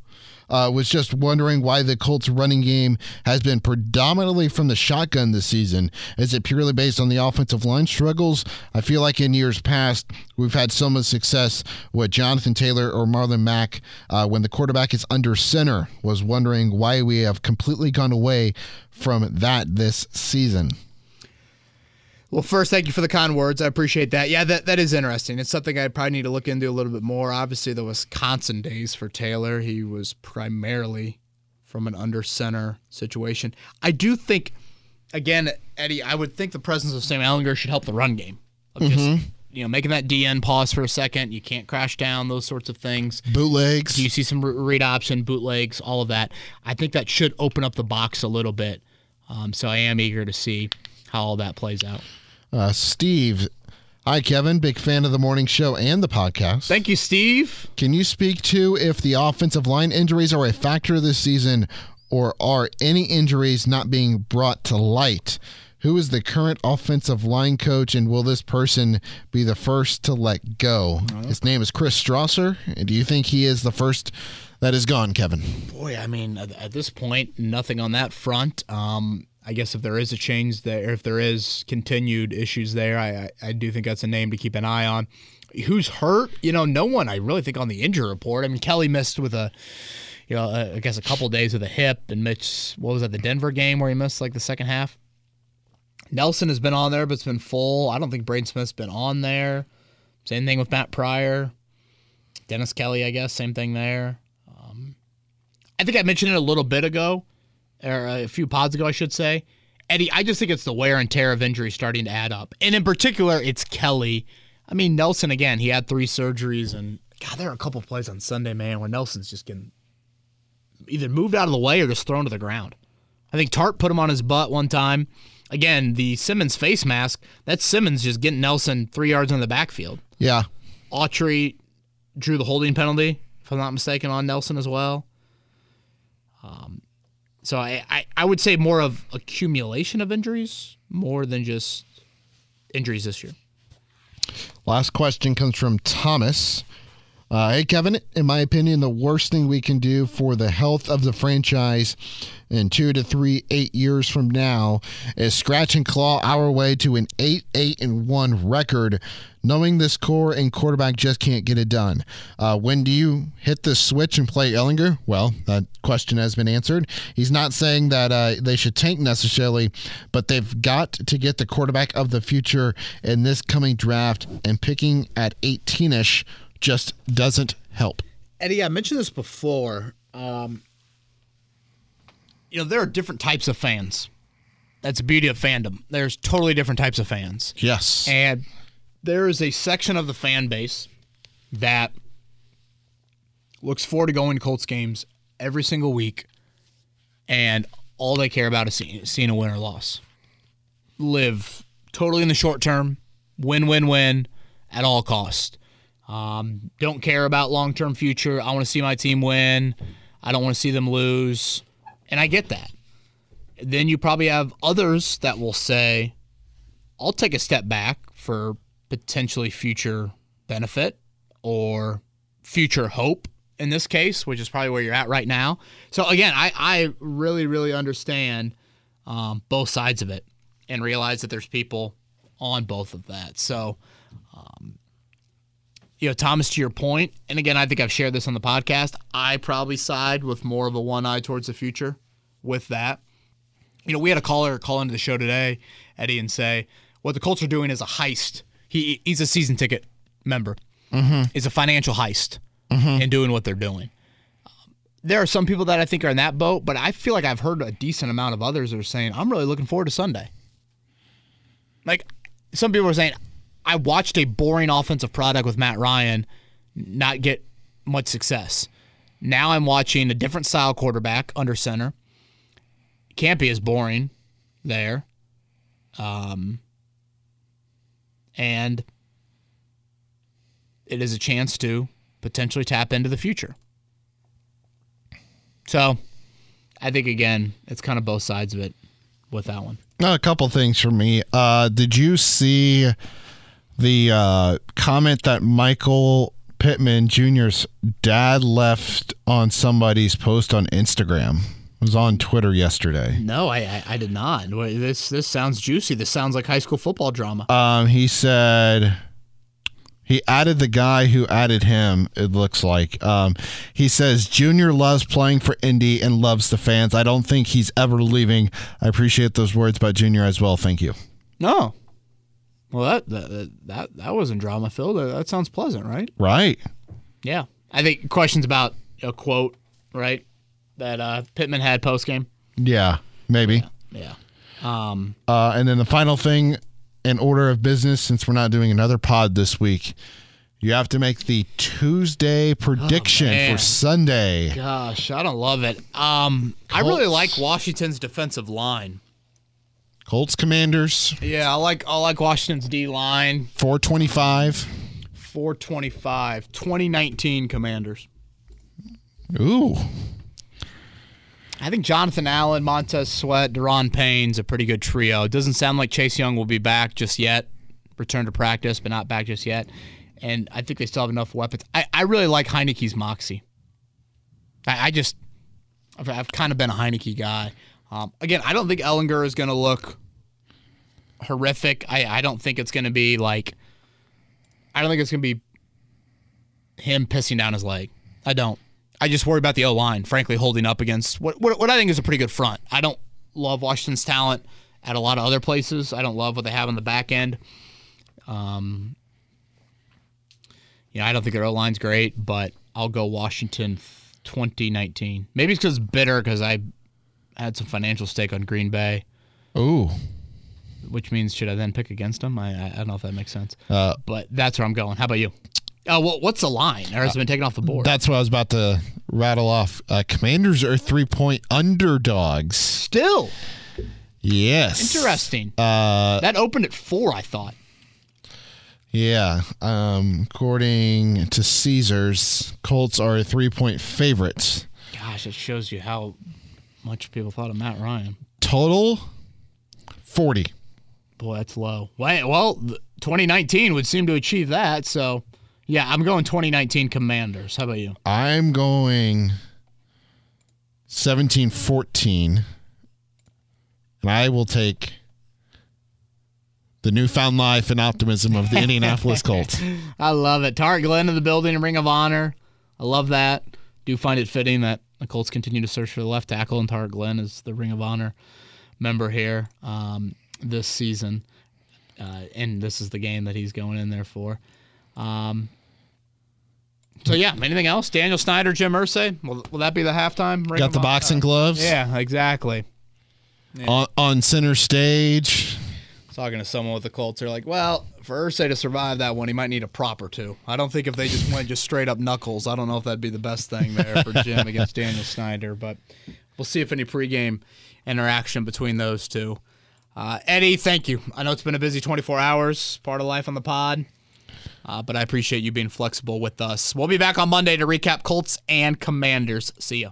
Uh, was just wondering why the Colts running game has been predominantly from the shotgun this season. Is it purely based on the offensive line struggles? I feel like in years past, we've had so much success with Jonathan Taylor or Marlon Mack uh, when the quarterback is under center. Was wondering why we have completely gone away from that this season. Well, first, thank you for the kind words. I appreciate that. Yeah, that, that is interesting. It's something I probably need to look into a little bit more. Obviously, the Wisconsin days for Taylor, he was primarily from an under center situation. I do think, again, Eddie, I would think the presence of Sam Ehlinger should help the run game. Mm-hmm. just, you know, making that DN pause for a second. You can't crash down, those sorts of things. Bootlegs. Do you see some read option, bootlegs, all of that. I think that should open up the box a little bit. Um, so I am eager to see how all that plays out. Uh, Steve, hi Kevin, big fan of the morning show and the podcast. Thank you, Steve. Can you speak to if the offensive line injuries are a factor this season, or are any injuries not being brought to light? Who is the current offensive line coach, and will this person be the first to let go? His name is Chris Strausser. Do you think he is the first that is gone, Kevin? Boy, I mean, at this point, nothing on that front. Um, I guess if there is a change there, if there is continued issues there, I, I, I do think that's a name to keep an eye on. Who's hurt? You know, no one. I really think on the injury report. I mean, Kelly missed with a, you know, I guess a couple days with a hip, and Mitch, what was that, the Denver game where he missed like the second half. Nelson has been on there, but it's been full. I don't think Braden Smith's been on there. Same thing with Matt Pryor, Dennis Kelly. I guess same thing there. Um, I think I mentioned it a little bit ago or a few pods ago, I should say. Eddie, I just think it's the wear and tear of injury starting to add up. And in particular, it's Kelly. I mean, Nelson, again, he had three surgeries. And God, there are a couple plays on Sunday, man, where Nelson's just getting either moved out of the way or just thrown to the ground. I think Tart put him on his butt one time. Again, the Simmons face mask, that's Simmons just getting Nelson three yards in the backfield. Yeah. Autry drew the holding penalty, if I'm not mistaken, on Nelson as well. Um, so I, I, I would say more of accumulation of injuries more than just injuries this year. Last question comes from Thomas. Uh, hey, Kevin, in my opinion, the worst thing we can do for the health of the franchise in two to three, eight years from now is scratch and claw our way to an 8 8 and 1 record, knowing this core and quarterback just can't get it done. Uh, when do you hit the switch and play Ehlinger? Well, that question has been answered. He's not saying that uh, they should tank necessarily, but they've got to get the quarterback of the future in this coming draft, and picking at 18 ish just doesn't help. Eddie, I mentioned this before. Um, you know, there are different types of fans. That's the beauty of fandom. There's totally different types of fans. Yes. And there is a section of the fan base that looks forward to going to Colts games every single week, and all they care about is seeing, seeing a win or loss. Live totally in the short term, win, win, win at all cost. Um, don't care about long term future. I want to see my team win. I don't want to see them lose. And I get that. Then you probably have others that will say, I'll take a step back for potentially future benefit or future hope in this case, which is probably where you're at right now. So again, I, I really, really understand um, both sides of it and realize that there's people on both of that. So, um, you know, Thomas, to your point, and again, I think I've shared this on the podcast. I probably side with more of a one eye towards the future with that. You know, we had a caller call into the show today, Eddie, and say what the Colts are doing is a heist. He he's a season ticket member. Mm-hmm. It's a financial heist mm-hmm. in doing what they're doing. Um, there are some people that I think are in that boat, but I feel like I've heard a decent amount of others that are saying, I'm really looking forward to Sunday. Like some people are saying, I watched a boring offensive product with Matt Ryan not get much success. Now I'm watching a different style quarterback under center. Can't be as boring there. Um, and it is a chance to potentially tap into the future. So I think, again, it's kind of both sides of it with that one. A couple things for me. Uh, did you see the uh, comment that Michael Pittman Jr.'s dad left on somebody's post on Instagram? It was on Twitter yesterday. No, I, I, I did not. This this sounds juicy. This sounds like high school football drama. Um, he said he added the guy who added him. It looks like um, he says Junior loves playing for Indy and loves the fans. I don't think he's ever leaving. I appreciate those words about Junior as well. Thank you. No, well, that that that, that wasn't drama filled. That sounds pleasant, right? Right. Yeah, I think questions about a quote, right, that uh, Pittman had post game. Yeah, maybe. Yeah. yeah. Um, uh, and then the final thing, in order of business, since we're not doing another pod this week, you have to make the Tuesday prediction oh, for Sunday. Gosh, I don't love it. Um, I really like Washington's defensive line. Colts Commanders. Yeah, I like I like Washington's D line. 425. 425. 2019 Commanders. Ooh. I think Jonathan Allen, Montez Sweat, Daron Payne's a pretty good trio. It doesn't sound like Chase Young will be back just yet. Return to practice, but not back just yet. And I think they still have enough weapons. I, I really like Heinicke's moxie. I, I just, I've, I've kind of been a Heinicke guy. Um, again, I don't think Ehlinger is going to look horrific. I, I don't think it's going to be like, I don't think it's going to be him pissing down his leg. I don't. I just worry about the O line, frankly, holding up against what, what, what I think is a pretty good front. I don't love Washington's talent at a lot of other places. I don't love what they have on the back end. Um, you know, I don't think their O line's great, but I'll go Washington 2019. Maybe it's because bitter because I had some financial stake on Green Bay. Ooh. Which means should I then pick against them? I, I don't know if that makes sense. Uh, but that's where I'm going. How about you? Oh, well, what's the line? Or has it been taken off the board? That's what I was about to rattle off. Uh, commanders are three point underdogs. Still. Yes. Interesting. Uh, that opened at four, I thought. Yeah. Um, according to Caesars, Colts are a three point favorite. Gosh, it shows you how much people thought of Matt Ryan. Total 40. Boy, that's low. Well, well, 2019 would seem to achieve that. So, yeah, I'm going 2019 Commanders. How about you? I'm going 17 14. And I will take the newfound life and optimism of the Indianapolis Colts. I love it. Tarik Glenn in the building, Ring of Honor. I love that. Do find it fitting that the Colts continue to search for the left tackle, and Tarik Glenn is the Ring of Honor member here um, this season. Uh, and this is the game that he's going in there for. Um, so yeah, anything else? Daniel Snyder, Jim Irsay. Will, will that be the halftime? Ring Got the Honor? boxing gloves Yeah, exactly. on, on center stage. Talking to someone with the Colts, they're like, "Well, for Irsay to survive that one, he might need a prop or two. I don't think if they just went just straight up knuckles, I don't know if that'd be the best thing there for Jim against Daniel Snyder. But we'll see if any pregame interaction between those two. Uh, Eddie, thank you. I know it's been a busy 24 hours, part of life on the pod, uh, but I appreciate you being flexible with us. We'll be back on Monday to recap Colts and Commanders. See ya.